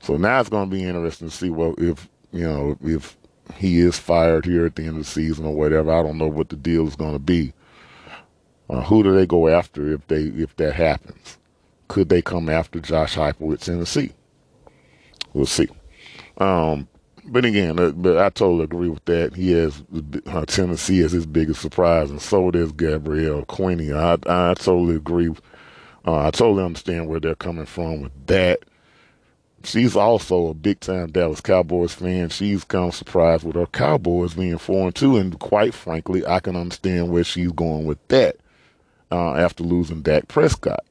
So now it's going to be interesting to see well if you know if he is fired here at the end of the season or whatever. I don't know what the deal is going to be. Uh, who do they go after if they if that happens? Could they come after Josh Heupel at Tennessee? We'll see. Um, but again, uh, but I totally agree with that. He has uh, Tennessee as his biggest surprise, and so does Gabrielle Quinney. I I totally agree. Uh, I totally understand where they're coming from with that she's also a big time Dallas Cowboys fan. She's kind of surprised with her Cowboys being four and two, and quite frankly, I can understand where she's going with that uh, after losing Dak Prescott.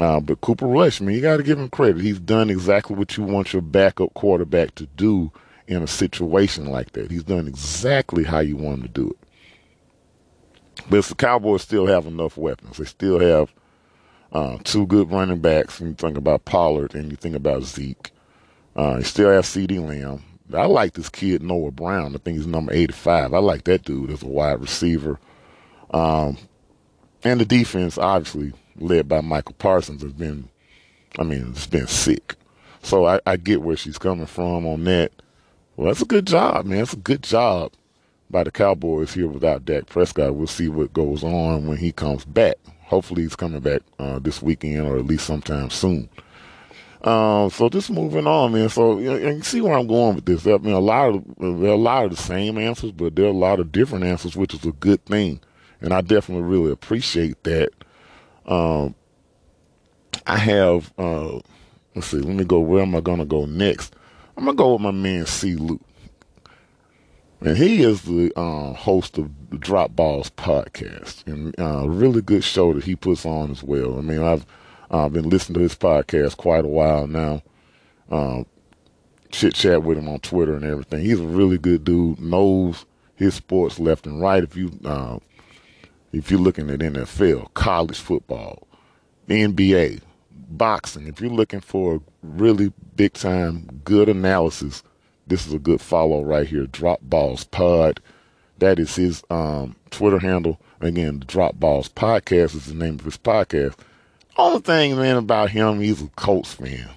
Uh, but Cooper Rush, I you got to give him credit. He's done exactly what you want your backup quarterback to do in a situation like that. He's done exactly how you want him to do it. But the Cowboys still have enough weapons. They still have uh, two good running backs. And you think about Pollard and you think about Zeke. Uh, you still have CeeDee Lamb. I like this kid Noah Brown. I think he's number 85. I like that dude as a wide receiver. Um, and the defense, obviously led by Michael Parsons, has been, I mean, it's been sick. So I, I get where she's coming from on that. Well, that's a good job, man. It's a good job by the Cowboys here without Dak Prescott. We'll see what goes on when he comes back. Hopefully, he's coming back uh, this weekend or at least sometime soon. Uh, so just moving on, man. So you, know, you see where I'm going with this. I mean, a lot of there are a lot of the same answers, but there are a lot of different answers, which is a good thing, and I definitely really appreciate that. Um, I have. Uh, let's see. Let me go. Where am I to go next? I'm gonna go with my man C. Luke, and he is the uh, host of the Drop Balls podcast, and a uh, really good show that he puts on as well. I mean, I've I've uh, been listening to his podcast quite a while now. Um, chit chat with him on Twitter and everything. He's a really good dude. Knows his sports left and right. If you uh, if you're looking at NFL, college football, NBA, boxing, if you're looking for a really big time good analysis, this is a good follow right here. Drop Balls Pod. That is his um, Twitter handle. Again, the Drop Balls Podcast is the name of his podcast. Only thing, man, about him, he's a Colts fan.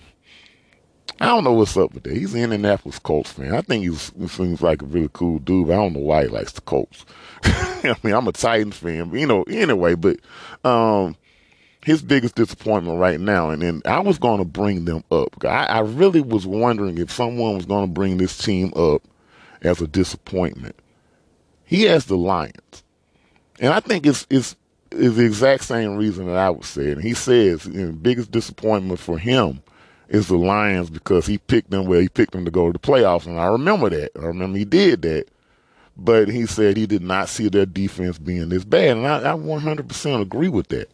I don't know what's up with that. He's an Indianapolis Colts fan. I think he seems like a really cool dude, but I don't know why he likes the Colts. I mean, I'm a Titans fan, but you know, anyway, but um, his biggest disappointment right now, and then I was going to bring them up. I, I really was wondering if someone was going to bring this team up as a disappointment. He has the Lions, and I think it's it's is the exact same reason that I would say it. He says you know, biggest disappointment for him is the Lions because he picked them where he picked them to go to the playoffs. And I remember that. I remember he did that. But he said he did not see their defense being this bad. And I, I 100% agree with that.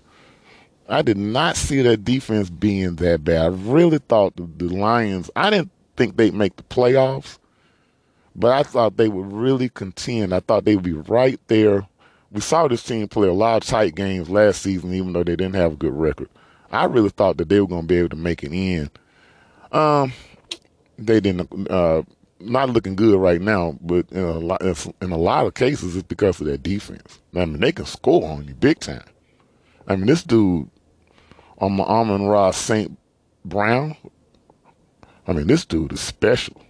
I did not see their defense being that bad. I really thought the, the Lions, I didn't think they'd make the playoffs, but I thought they would really contend. I thought they would be right there we saw this team play a lot of tight games last season, even though they didn't have a good record. I really thought that they were going to be able to make it in. Um, they didn't. Uh, not looking good right now, but in a lot, in a lot of cases, it's because of their defense. I mean, they can score on you big time. I mean, this dude, on my Amon-Ra St. Brown, I mean, this dude is special.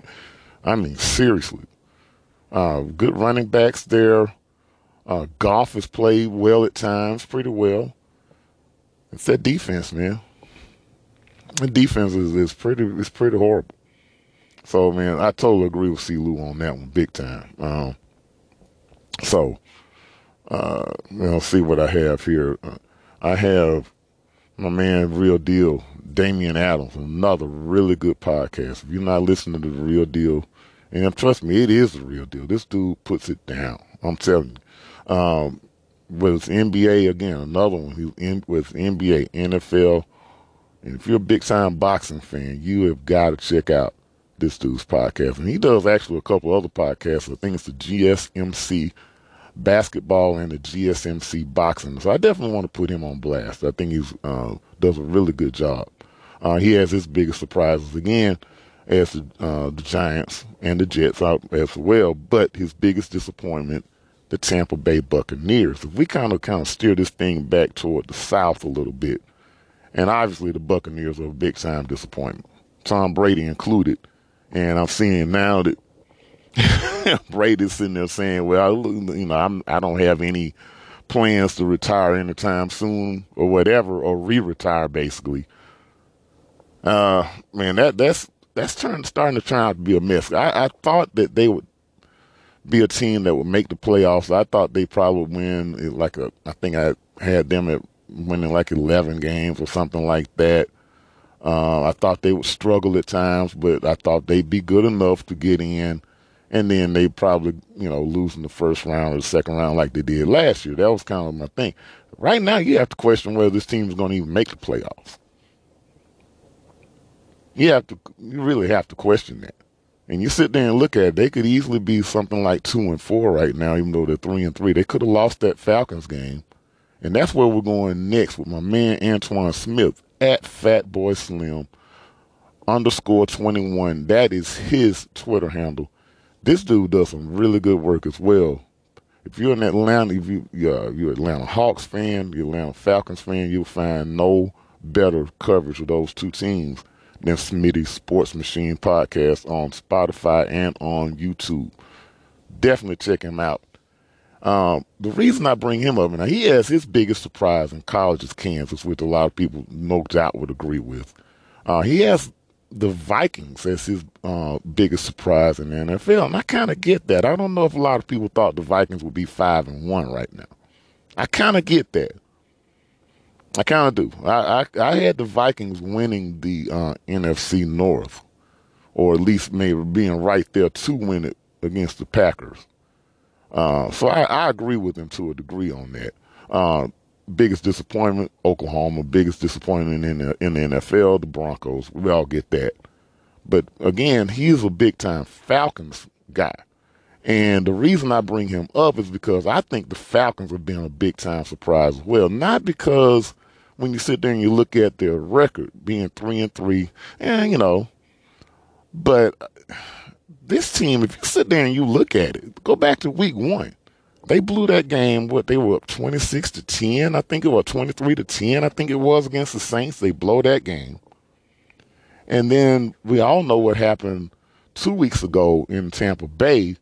I mean, seriously. Uh, good running backs there. Uh, Goff has played well at times, pretty well. It's that defense, man. The defense is, is pretty is pretty horrible. So man, I totally agree with C. Lou on that one, big time. Um, so, uh, you know, see what I have here. Uh, I have my man, Real Deal, Damian Adams, another really good podcast. If you're not listening to the Real Deal, and trust me, it is the real deal. This dude puts it down. I'm telling you. Um, with NBA again, another one. He's in with NBA, NFL. And if you're a big time boxing fan, you have got to check out this dude's podcast. And he does actually a couple other podcasts. I think it's the GSMC basketball and the GSMC boxing. So I definitely want to put him on blast. I think he uh, does a really good job. Uh, he has his biggest surprises again as the, uh, the Giants and the Jets out as well. But his biggest disappointment the Tampa Bay Buccaneers. If we kind of kind of steer this thing back toward the South a little bit, and obviously the Buccaneers are a big time disappointment, Tom Brady included. And I'm seeing now that Brady's sitting there saying, "Well, you know, I'm I don't have any plans to retire anytime soon or whatever, or re-retire basically." Uh, man, that that's that's turn, starting to turn out to be a mess. I, I thought that they would be a team that would make the playoffs. I thought they probably win like a. I think I had them at winning like 11 games or something like that. Uh, I thought they would struggle at times, but I thought they'd be good enough to get in. And then they probably, you know, lose in the first round or the second round like they did last year. That was kind of my thing. Right now, you have to question whether this team is going to even make the playoffs. You have to, you really have to question that. And you sit there and look at it, they could easily be something like two and four right now, even though they're three and three. They could have lost that Falcons game. And that's where we're going next with my man Antoine Smith at Fatboy Slim underscore 21. That is his Twitter handle. This dude does some really good work as well. If you're in Atlanta, if you, uh, you're Atlanta Hawks fan, you're Atlanta Falcons fan, you'll find no better coverage of those two teams than Smitty's Sports Machine podcast on Spotify and on YouTube. definitely check him out. Um, the reason I bring him up, now he has his biggest surprise in college is Kansas, which a lot of people no doubt would agree with. Uh, he has the Vikings as his uh, biggest surprise in the NFL, and I kind of get that. I don't know if a lot of people thought the Vikings would be five and one right now. I kind of get that. I kind of do. I, I, I had the Vikings winning the uh, NFC North, or at least maybe being right there to win it against the Packers. Uh, so I, I, agree with him to a degree on that. Uh, biggest disappointment, Oklahoma. Biggest disappointment in the in the NFL, the Broncos. We all get that. But again, he's a big time Falcons guy. And the reason I bring him up is because I think the Falcons have been a big time surprise as well. Not because when you sit there and you look at their record being three and three, and you know, but this team, if you sit there and you look at it, go back to week one. They blew that game. What they were up twenty six to ten. I think it was twenty three to ten. I think it was against the Saints. They blow that game, and then we all know what happened two weeks ago in Tampa Bay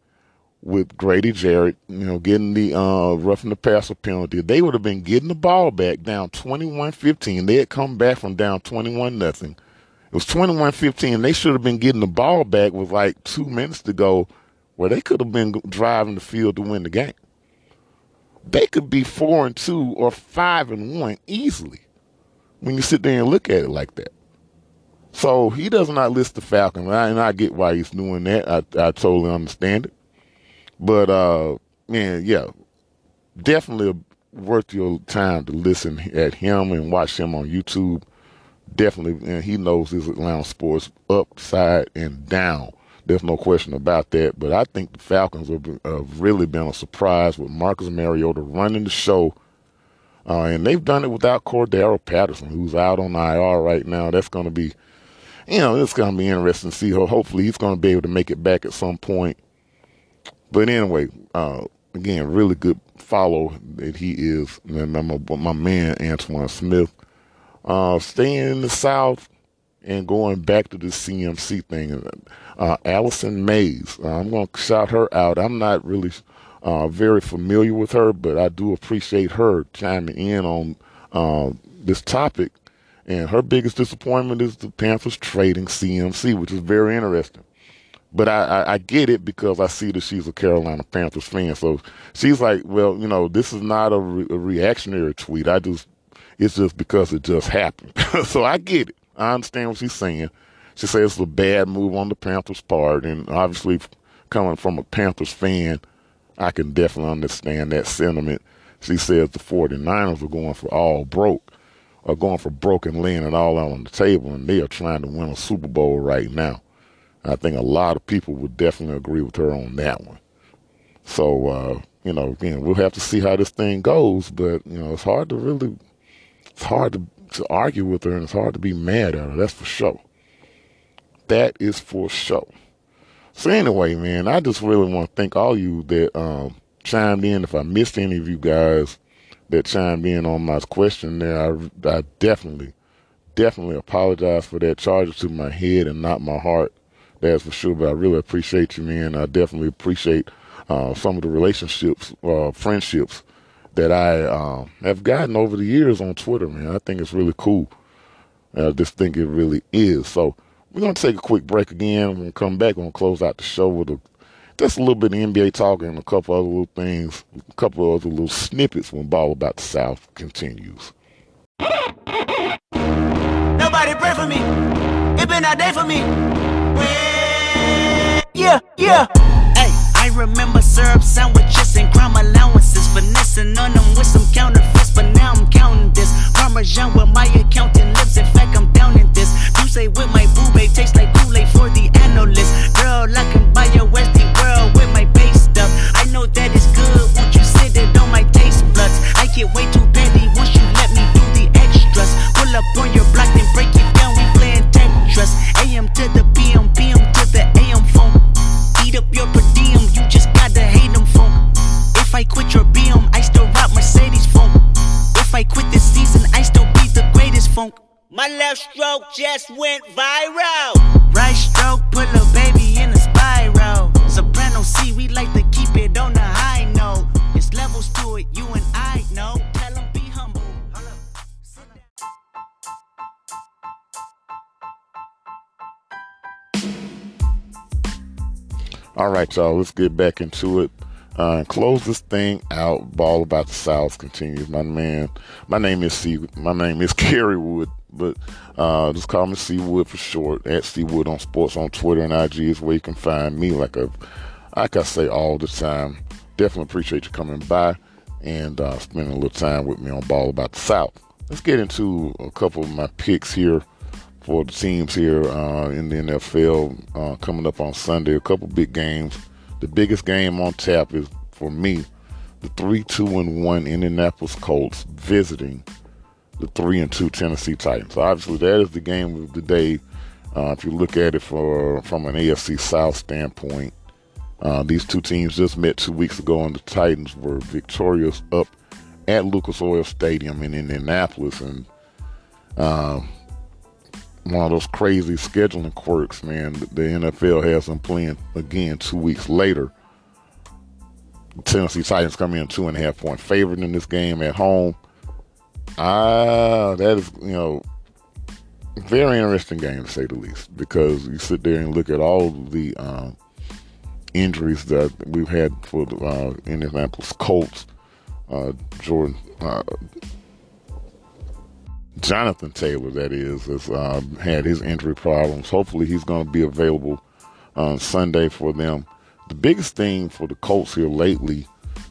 with Grady Jarrett, you know, getting the uh, roughing the passer penalty. They would have been getting the ball back down 21-15. They had come back from down 21 nothing. It was 21-15. They should have been getting the ball back with like two minutes to go, where they could have been driving the field to win the game they could be four and two or five and one easily when you sit there and look at it like that. So he does not list the Falcons, and I get why he's doing that. I, I totally understand it. But uh, man, yeah, definitely worth your time to listen at him and watch him on YouTube. Definitely, and he knows his Atlanta sports upside and down. There's no question about that. But I think the Falcons have, have really been a surprise with Marcus Mariota running the show. Uh, and they've done it without Cordarrelle Patterson, who's out on IR right now. That's going to be, you know, it's going to be interesting to see. Hopefully, he's going to be able to make it back at some point. But anyway, uh, again, really good follow that he is. And my, my man, Antoine Smith. Uh, staying in the South and going back to the CMC thing uh, Allison Mays. Uh, I'm going to shout her out. I'm not really uh, very familiar with her, but I do appreciate her chiming in on uh, this topic. And her biggest disappointment is the Panthers trading CMC, which is very interesting. But I, I, I, get it because I see that she's a Carolina Panthers fan. So she's like, well, you know, this is not a, re- a reactionary tweet. I just, it's just because it just happened. so I get it. I understand what she's saying. She says it's a bad move on the Panthers' part, and obviously, coming from a Panthers fan, I can definitely understand that sentiment. She says the 49ers are going for all broke, are going for broken, laying it all out on the table, and they are trying to win a Super Bowl right now. I think a lot of people would definitely agree with her on that one. So, uh, you know, again, we'll have to see how this thing goes, but, you know, it's hard to really, it's hard to, to argue with her and it's hard to be mad at her, that's for sure. That is for sure. So anyway, man, I just really want to thank all you that um, chimed in. If I missed any of you guys that chimed in on my question there, I, I definitely, definitely apologize for that. Charge to my head and not my heart. That's for sure. But I really appreciate you, man. I definitely appreciate uh, some of the relationships, uh, friendships that I uh, have gotten over the years on Twitter, man. I think it's really cool. I just think it really is. So we're to take a quick break again. We're to come back. We're to close out the show with a, just a little bit of NBA talk and a couple other little things, a couple other little snippets when Ball About the South continues.
Nobody pray for me. It been a day for me. Yeah, yeah. Remember syrup sandwiches and crime allowances. Finessing on them with some counterfeits, but now I'm counting this. Parmesan with my accountant lips. In fact, I'm down in this. You say with my boo babe tastes like Kool-Aid for the analyst. Girl, I can buy your Westie world with my base stuff. I know that it's good. Won't you sit it on my taste buds? I get way too petty once you let me do the extras. Pull up on your block, then break it down. We playing Tetris. AM to the PM, PM I quit your BM, I still rock Mercedes funk. If I quit this season, I still be the greatest funk. My left stroke just went viral. Right stroke put a baby in a spiral. Soprano C, we like to keep it on the high note. It's levels to it, you and I know. Tell them be humble.
All right, y'all, let's get back into it. Uh, close this thing out. Ball about the South continues. My man, my name is C. My name is Kerry Wood, but uh, just call me C Wood for short. At C Wood on Sports on Twitter and IG is where you can find me. Like a, like I say all the time. Definitely appreciate you coming by and uh, spending a little time with me on Ball about the South. Let's get into a couple of my picks here for the teams here uh, in the NFL uh, coming up on Sunday. A couple big games. The biggest game on tap is for me the three, two, and one Indianapolis Colts visiting the three and two Tennessee Titans. So obviously, that is the game of the day. Uh, if you look at it for from an AFC South standpoint, uh, these two teams just met two weeks ago, and the Titans were victorious up at Lucas Oil Stadium in Indianapolis, and um, one of those crazy scheduling quirks, man. The NFL has them playing again two weeks later. Tennessee Titans come in two and a half point favorite in this game at home. Ah, that is you know very interesting game to say the least because you sit there and look at all the um, injuries that we've had for the uh, Indianapolis Colts. Uh, Jordan uh, Jonathan Taylor, that is, has uh, had his injury problems. Hopefully, he's going to be available on Sunday for them. The biggest thing for the Colts here lately,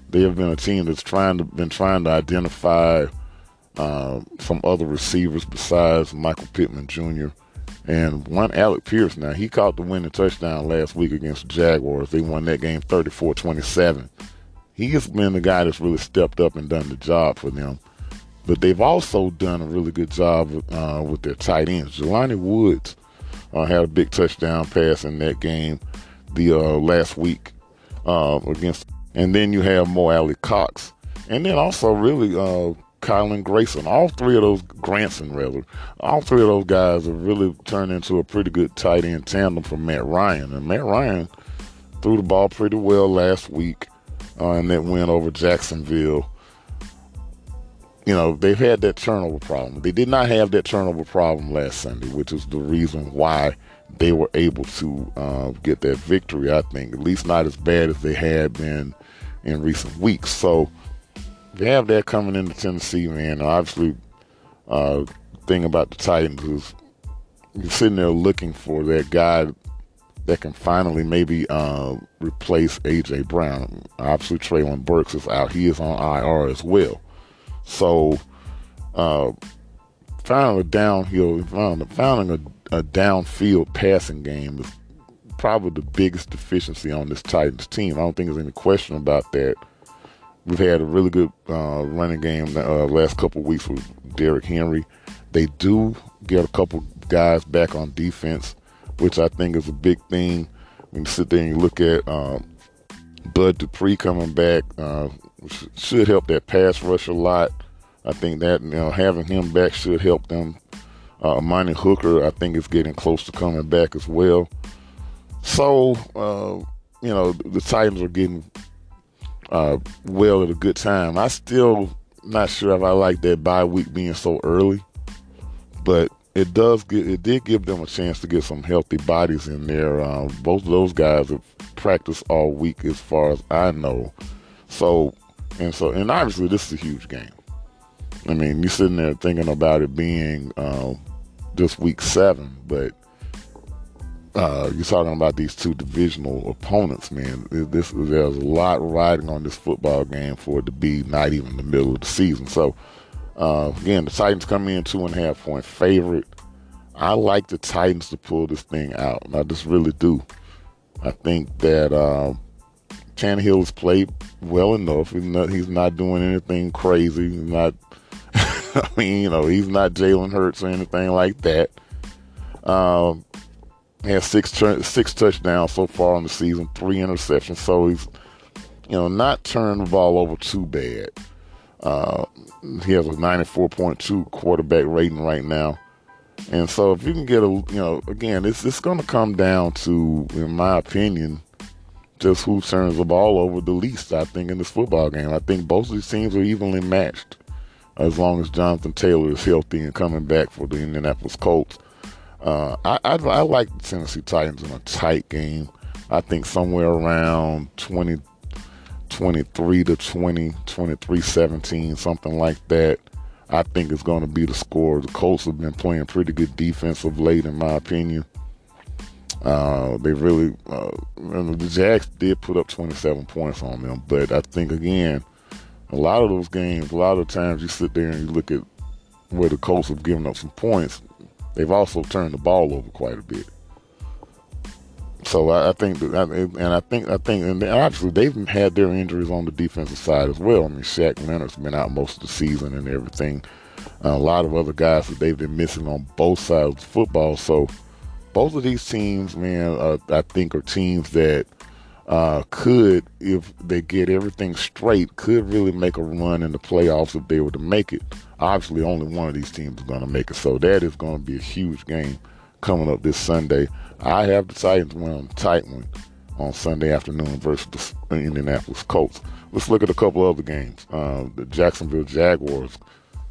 they have been a team that's trying to been trying to identify uh, some other receivers besides Michael Pittman Jr. and one Alec Pierce. Now he caught the winning touchdown last week against the Jaguars. They won that game 34-27. He has been the guy that's really stepped up and done the job for them. But they've also done a really good job uh, with their tight ends. Jelani Woods uh, had a big touchdown pass in that game the uh, last week uh, against. And then you have Mo Alie-Cox. And then also really uh, Kylen Grayson. All three of those, Granson rather, all three of those guys have really turned into a pretty good tight end tandem for Matt Ryan. And Matt Ryan threw the ball pretty well last week uh, in that win over Jacksonville you know, they've had that turnover problem. They did not have that turnover problem last Sunday, which is the reason why they were able to uh, get that victory, I think, at least not as bad as they had been in recent weeks. So they have that coming into Tennessee, man. Obviously, uh, thing about the Titans is you're sitting there looking for that guy that can finally maybe uh, replace A.J. Brown. Obviously, Treylon Burks is out. He is on IR as well. So, uh, finding a downhill, finding a, a downfield passing game is probably the biggest deficiency on this Titans team. I don't think there's any question about that. We've had a really good uh, running game uh, last couple weeks with Derrick Henry. They do get a couple guys back on defense, which I think is a big thing. When you sit there and you look at um, Bud Dupree coming back, uh, should help that pass rush a lot. I think that you know having him back should help them. Uh, Amani Hooker, I think, is getting close to coming back as well. So uh, you know the Titans are getting uh, well at a good time. I still not sure if I like that bye week being so early, but it does get it did give them a chance to get some healthy bodies in there. Uh, both of those guys have practiced all week, as far as I know. So and so, and obviously, this is a huge game. I mean, you're sitting there thinking about it being uh, just week seven, but uh, you're talking about these two divisional opponents, man. This there's a lot riding on this football game for it to be not even the middle of the season. So uh, again, the Titans come in two and a half point favorite. I like the Titans to pull this thing out. I just really do. I think that um, Tannehill has played well enough. He's not, he's not doing anything crazy. He's not, I mean, you know, he's not Jalen Hurts or anything like that. Um, has six six touchdowns so far in the season, three interceptions. So he's, you know, not turning the ball over too bad. Uh, he has a 94.2 quarterback rating right now. And so if you can get a, you know, again, it's, it's going to come down to, in my opinion, just who turns the ball over the least, I think, in this football game. I think both of these teams are evenly matched as long as Jonathan Taylor is healthy and coming back for the Indianapolis Colts. Uh, I, I, I, like the Tennessee Titans in a tight game. I think somewhere around 20, 23 to 20, 23 17, something like that. I think is going to be the score. The Colts have been playing pretty good defense of late, in my opinion. Uh, they really, uh, the Jags did put up 27 points on them, but I think again, a lot of those games, a lot of times you sit there and you look at where the Colts have given up some points. They've also turned the ball over quite a bit. So I, I think, that, and I think, I think, and obviously they've had their injuries on the defensive side as well. I mean, Shaq Leonard's been out most of the season and everything. Uh, a lot of other guys that they've been missing on both sides of football. So both of these teams, man, uh, I think are teams that uh, could, if they get everything straight, could really make a run in the playoffs if they were to make it. Obviously, only one of these teams is going to make it, so that is going to be a huge game coming up this Sunday. I have the Titans win a tight one on Sunday afternoon versus the Indianapolis Colts. Let's look at a couple other games. Uh, the Jacksonville Jaguars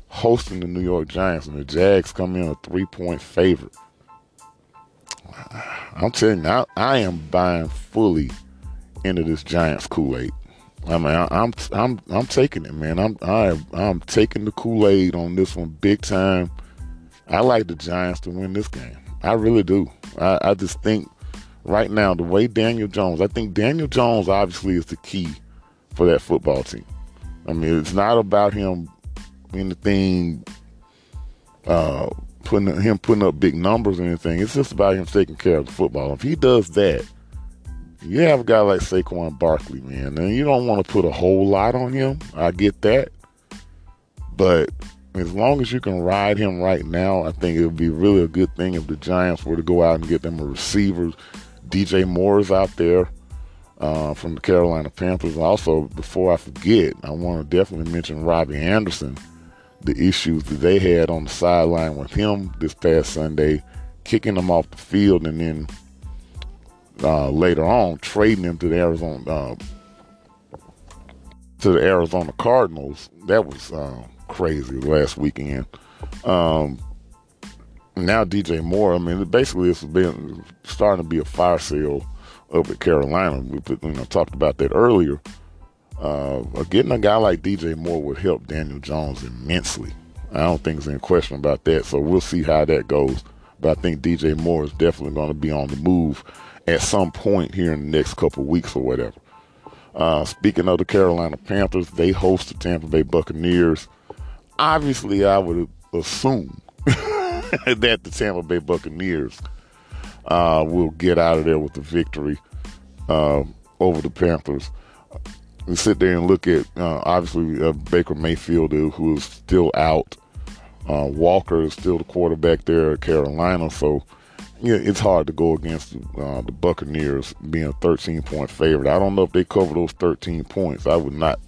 hosting the New York Giants, and the Jags come in a three-point favorite. I'm telling you, I, I am buying fully into this Giants Kool-Aid. I mean, I, am I'm, I'm I'm taking it, man. I'm I, I'm taking the Kool-Aid on this one big time. I like the Giants to win this game. I really do. I, I just think right now the way Daniel Jones, I think Daniel Jones obviously is the key for that football team. I mean, it's not about him anything uh, putting him putting up big numbers or anything. It's just about him taking care of the football. If he does that, you have a guy like Saquon Barkley, man, and you don't want to put a whole lot on him. I get that, but as long as you can ride him right now, I think it would be really a good thing if the Giants were to go out and get them a receiver. DJ Moore is out there uh, from the Carolina Panthers. Also, before I forget, I want to definitely mention Robbie Anderson, the issues that they had on the sideline with him this past Sunday, kicking him off the field and then uh, later on trading him to the Arizona uh, to the Arizona Cardinals. That was uh, crazy last weekend. Um, now DJ Moore, I mean, basically it's been starting to be a fire sale up at Carolina. We you know, talked about that earlier. Uh, getting a guy like DJ Moore would help Daniel Jones immensely. I don't think there's any question about that. So we'll see how that goes. But I think DJ Moore is definitely going to be on the move at some point here in the next couple weeks or whatever. Uh, speaking of the Carolina Panthers, they host the Tampa Bay Buccaneers obviously, I would assume that the Tampa Bay Buccaneers uh, will get out of there with the victory uh, over the Panthers. We sit there and look at uh, obviously uh, Baker Mayfield, who is still out. Uh, Walker is still the quarterback there at Carolina, so yeah, it's hard to go against uh, the Buccaneers being a 13 point favorite. I don't know if they cover those 13 points. I would not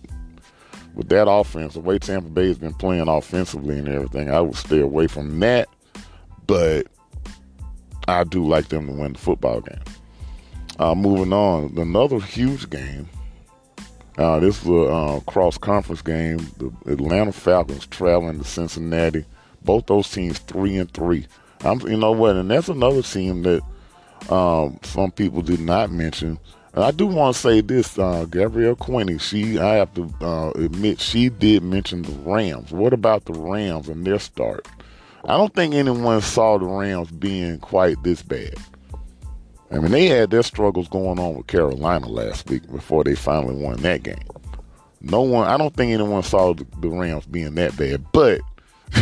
with that offense, the way Tampa Bay has been playing offensively and everything, I would stay away from that. But I do like them to win the football game. Uh, moving on, another huge game. Uh, this is a uh, cross conference game. The Atlanta Falcons traveling to Cincinnati. Both those teams three and three. I'm, you know what, and that's another team that um, some people did not mention. And I do want to say this, uh, Gabrielle Quinney. She, I have to uh, admit, she did mention the Rams. What about the Rams and their start? I don't think anyone saw the Rams being quite this bad. I mean, they had their struggles going on with Carolina last week before they finally won that game. No one, I don't think anyone saw the, Rams being that bad, but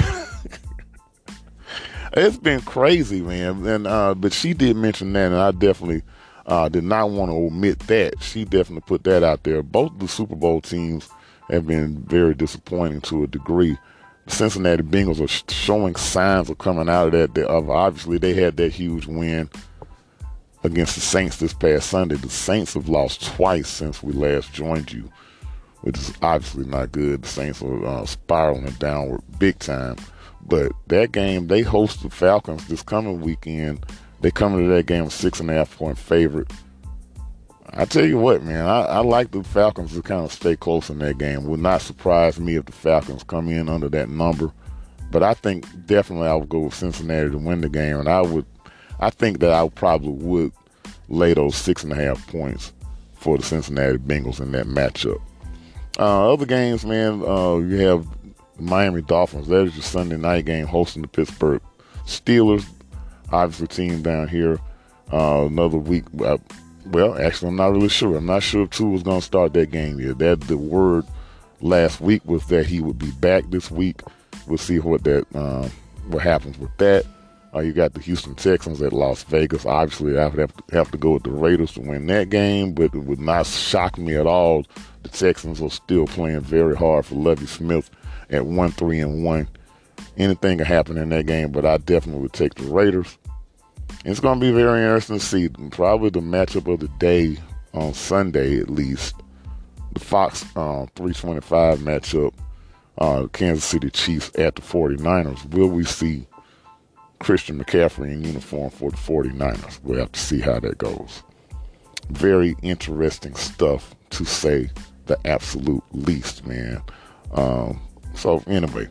it's been crazy, man. And uh, but she did mention that, and I definitely uh, did not want to omit that. She definitely put that out there. Both the Super Bowl teams have been very disappointing to a degree. The Cincinnati Bengals are showing signs of coming out of that. Of obviously, they had that huge win against the Saints this past Sunday. The Saints have lost twice since we last joined you, which is obviously not good. The Saints are uh, spiraling downward big time. But that game, they host the Falcons this coming weekend they come into that game six and a half point favorite. I tell you what, man, I, I like the Falcons to kind of stay close in that game. Would not surprise me if the Falcons come in under that number. But I think definitely I would go with Cincinnati to win the game, and I would, I think that I probably would lay those six and a half points for the Cincinnati Bengals in that matchup. Uh, other games, man, uh, you have Miami Dolphins. That is your Sunday night game hosting the Pittsburgh Steelers. Obviously, team down here. Uh, another week. Uh, well, actually, I'm not really sure. I'm not sure if Tua was going to start that game yet. That the word last week was that he would be back this week. We'll see what that uh, what happens with that. Uh, you got the Houston Texans at Las Vegas. Obviously, I would have to, have to go with the Raiders to win that game, but it would not shock me at all. The Texans are still playing very hard for Lovie Smith at one three and one. Anything can happen in that game, but I definitely would take the Raiders. It's going to be very interesting to see. Probably the matchup of the day on Sunday, at least. The Fox uh, 325 matchup, uh, Kansas City Chiefs at the 49ers. Will we see Christian McCaffrey in uniform for the 49ers? We'll have to see how that goes. Very interesting stuff to say the absolute least, man. Um, so, anyway,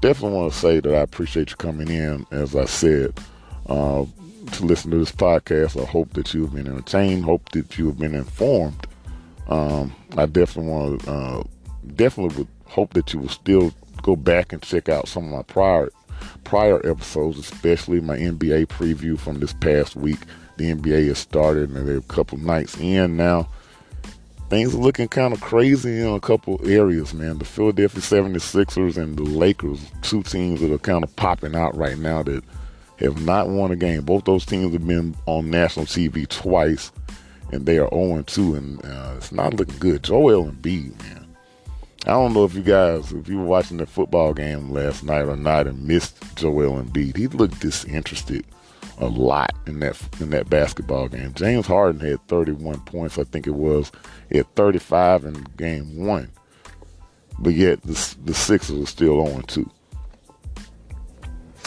definitely want to say that I appreciate you coming in, as I said. Uh, to listen to this podcast. I hope that you've been entertained. Hope that you have been informed. Um, I definitely want to, uh, definitely would hope that you will still go back and check out some of my prior prior episodes, especially my NBA preview from this past week. The NBA has started and they're a couple nights in now. Things are looking kind of crazy in a couple areas, man. The Philadelphia 76ers and the Lakers, two teams that are kind of popping out right now that have not won a game. Both those teams have been on national TV twice, and they are 0 2, and uh, it's not looking good. Joel Embiid, man. I don't know if you guys, if you were watching the football game last night or not and missed Joel Embiid. He looked disinterested a lot in that in that basketball game. James Harden had 31 points, I think it was. He had 35 in game one, but yet the the Sixers are still 0 2.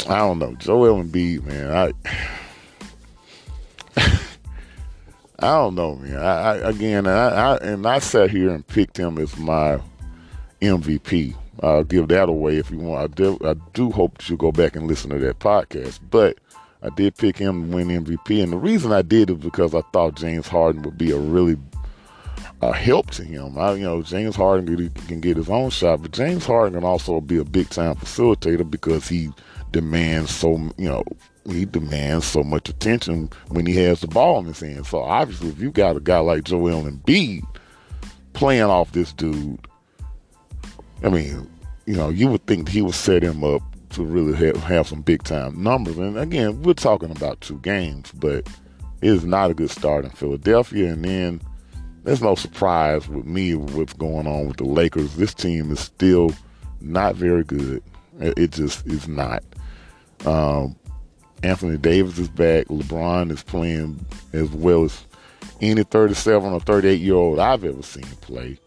I don't know. Joel Embiid, man. I I don't know, man. I, I again, I, I, and I sat here and picked him as my MVP. I'll give that away if you want. I do, I do hope that you go back and listen to that podcast. But I did pick him to win MVP, and the reason I did is because I thought James Harden would be a really a help to him. I, you know, James Harden can get his own shot, but James Harden can also be a big time facilitator because he demands so you know he demands so much attention when he has the ball in his hand. So obviously, if you got a guy like Joel Embiid playing off this dude, I mean, you know, you would think he would set him up to really have, have some big time numbers. And again, we're talking about two games, but it is not a good start in Philadelphia. And then there's no surprise with me what's going on with the Lakers. This team is still not very good. It just is not. Um, Anthony Davis is back. LeBron is playing as well as any 37 or 38 year old I've ever seen play.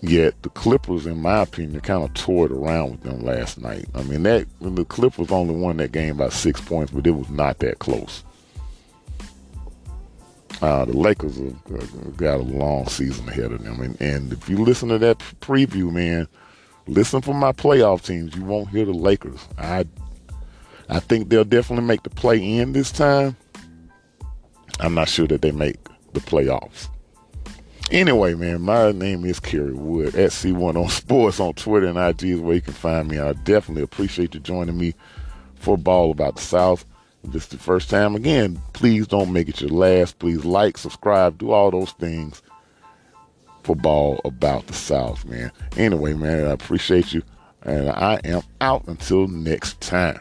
Yet the Clippers, in my opinion, kind of tore it around with them last night. I mean, that the Clippers only won that game by six points, but it was not that close. Uh, the Lakers have got a long season ahead of them, and, and if you listen to that preview, man, listen for my playoff teams. You won't hear the Lakers. I I think they'll definitely make the play in this time. I'm not sure that they make the playoffs. Anyway, man, my name is Kerry Wood at C1 on Sports on Twitter and IG is where you can find me. I definitely appreciate you joining me for Ball About the South. If this is the first time, again, please don't make it your last. Please like, subscribe, do all those things for Ball about the South, man. Anyway, man, I appreciate you. And I am out until next time.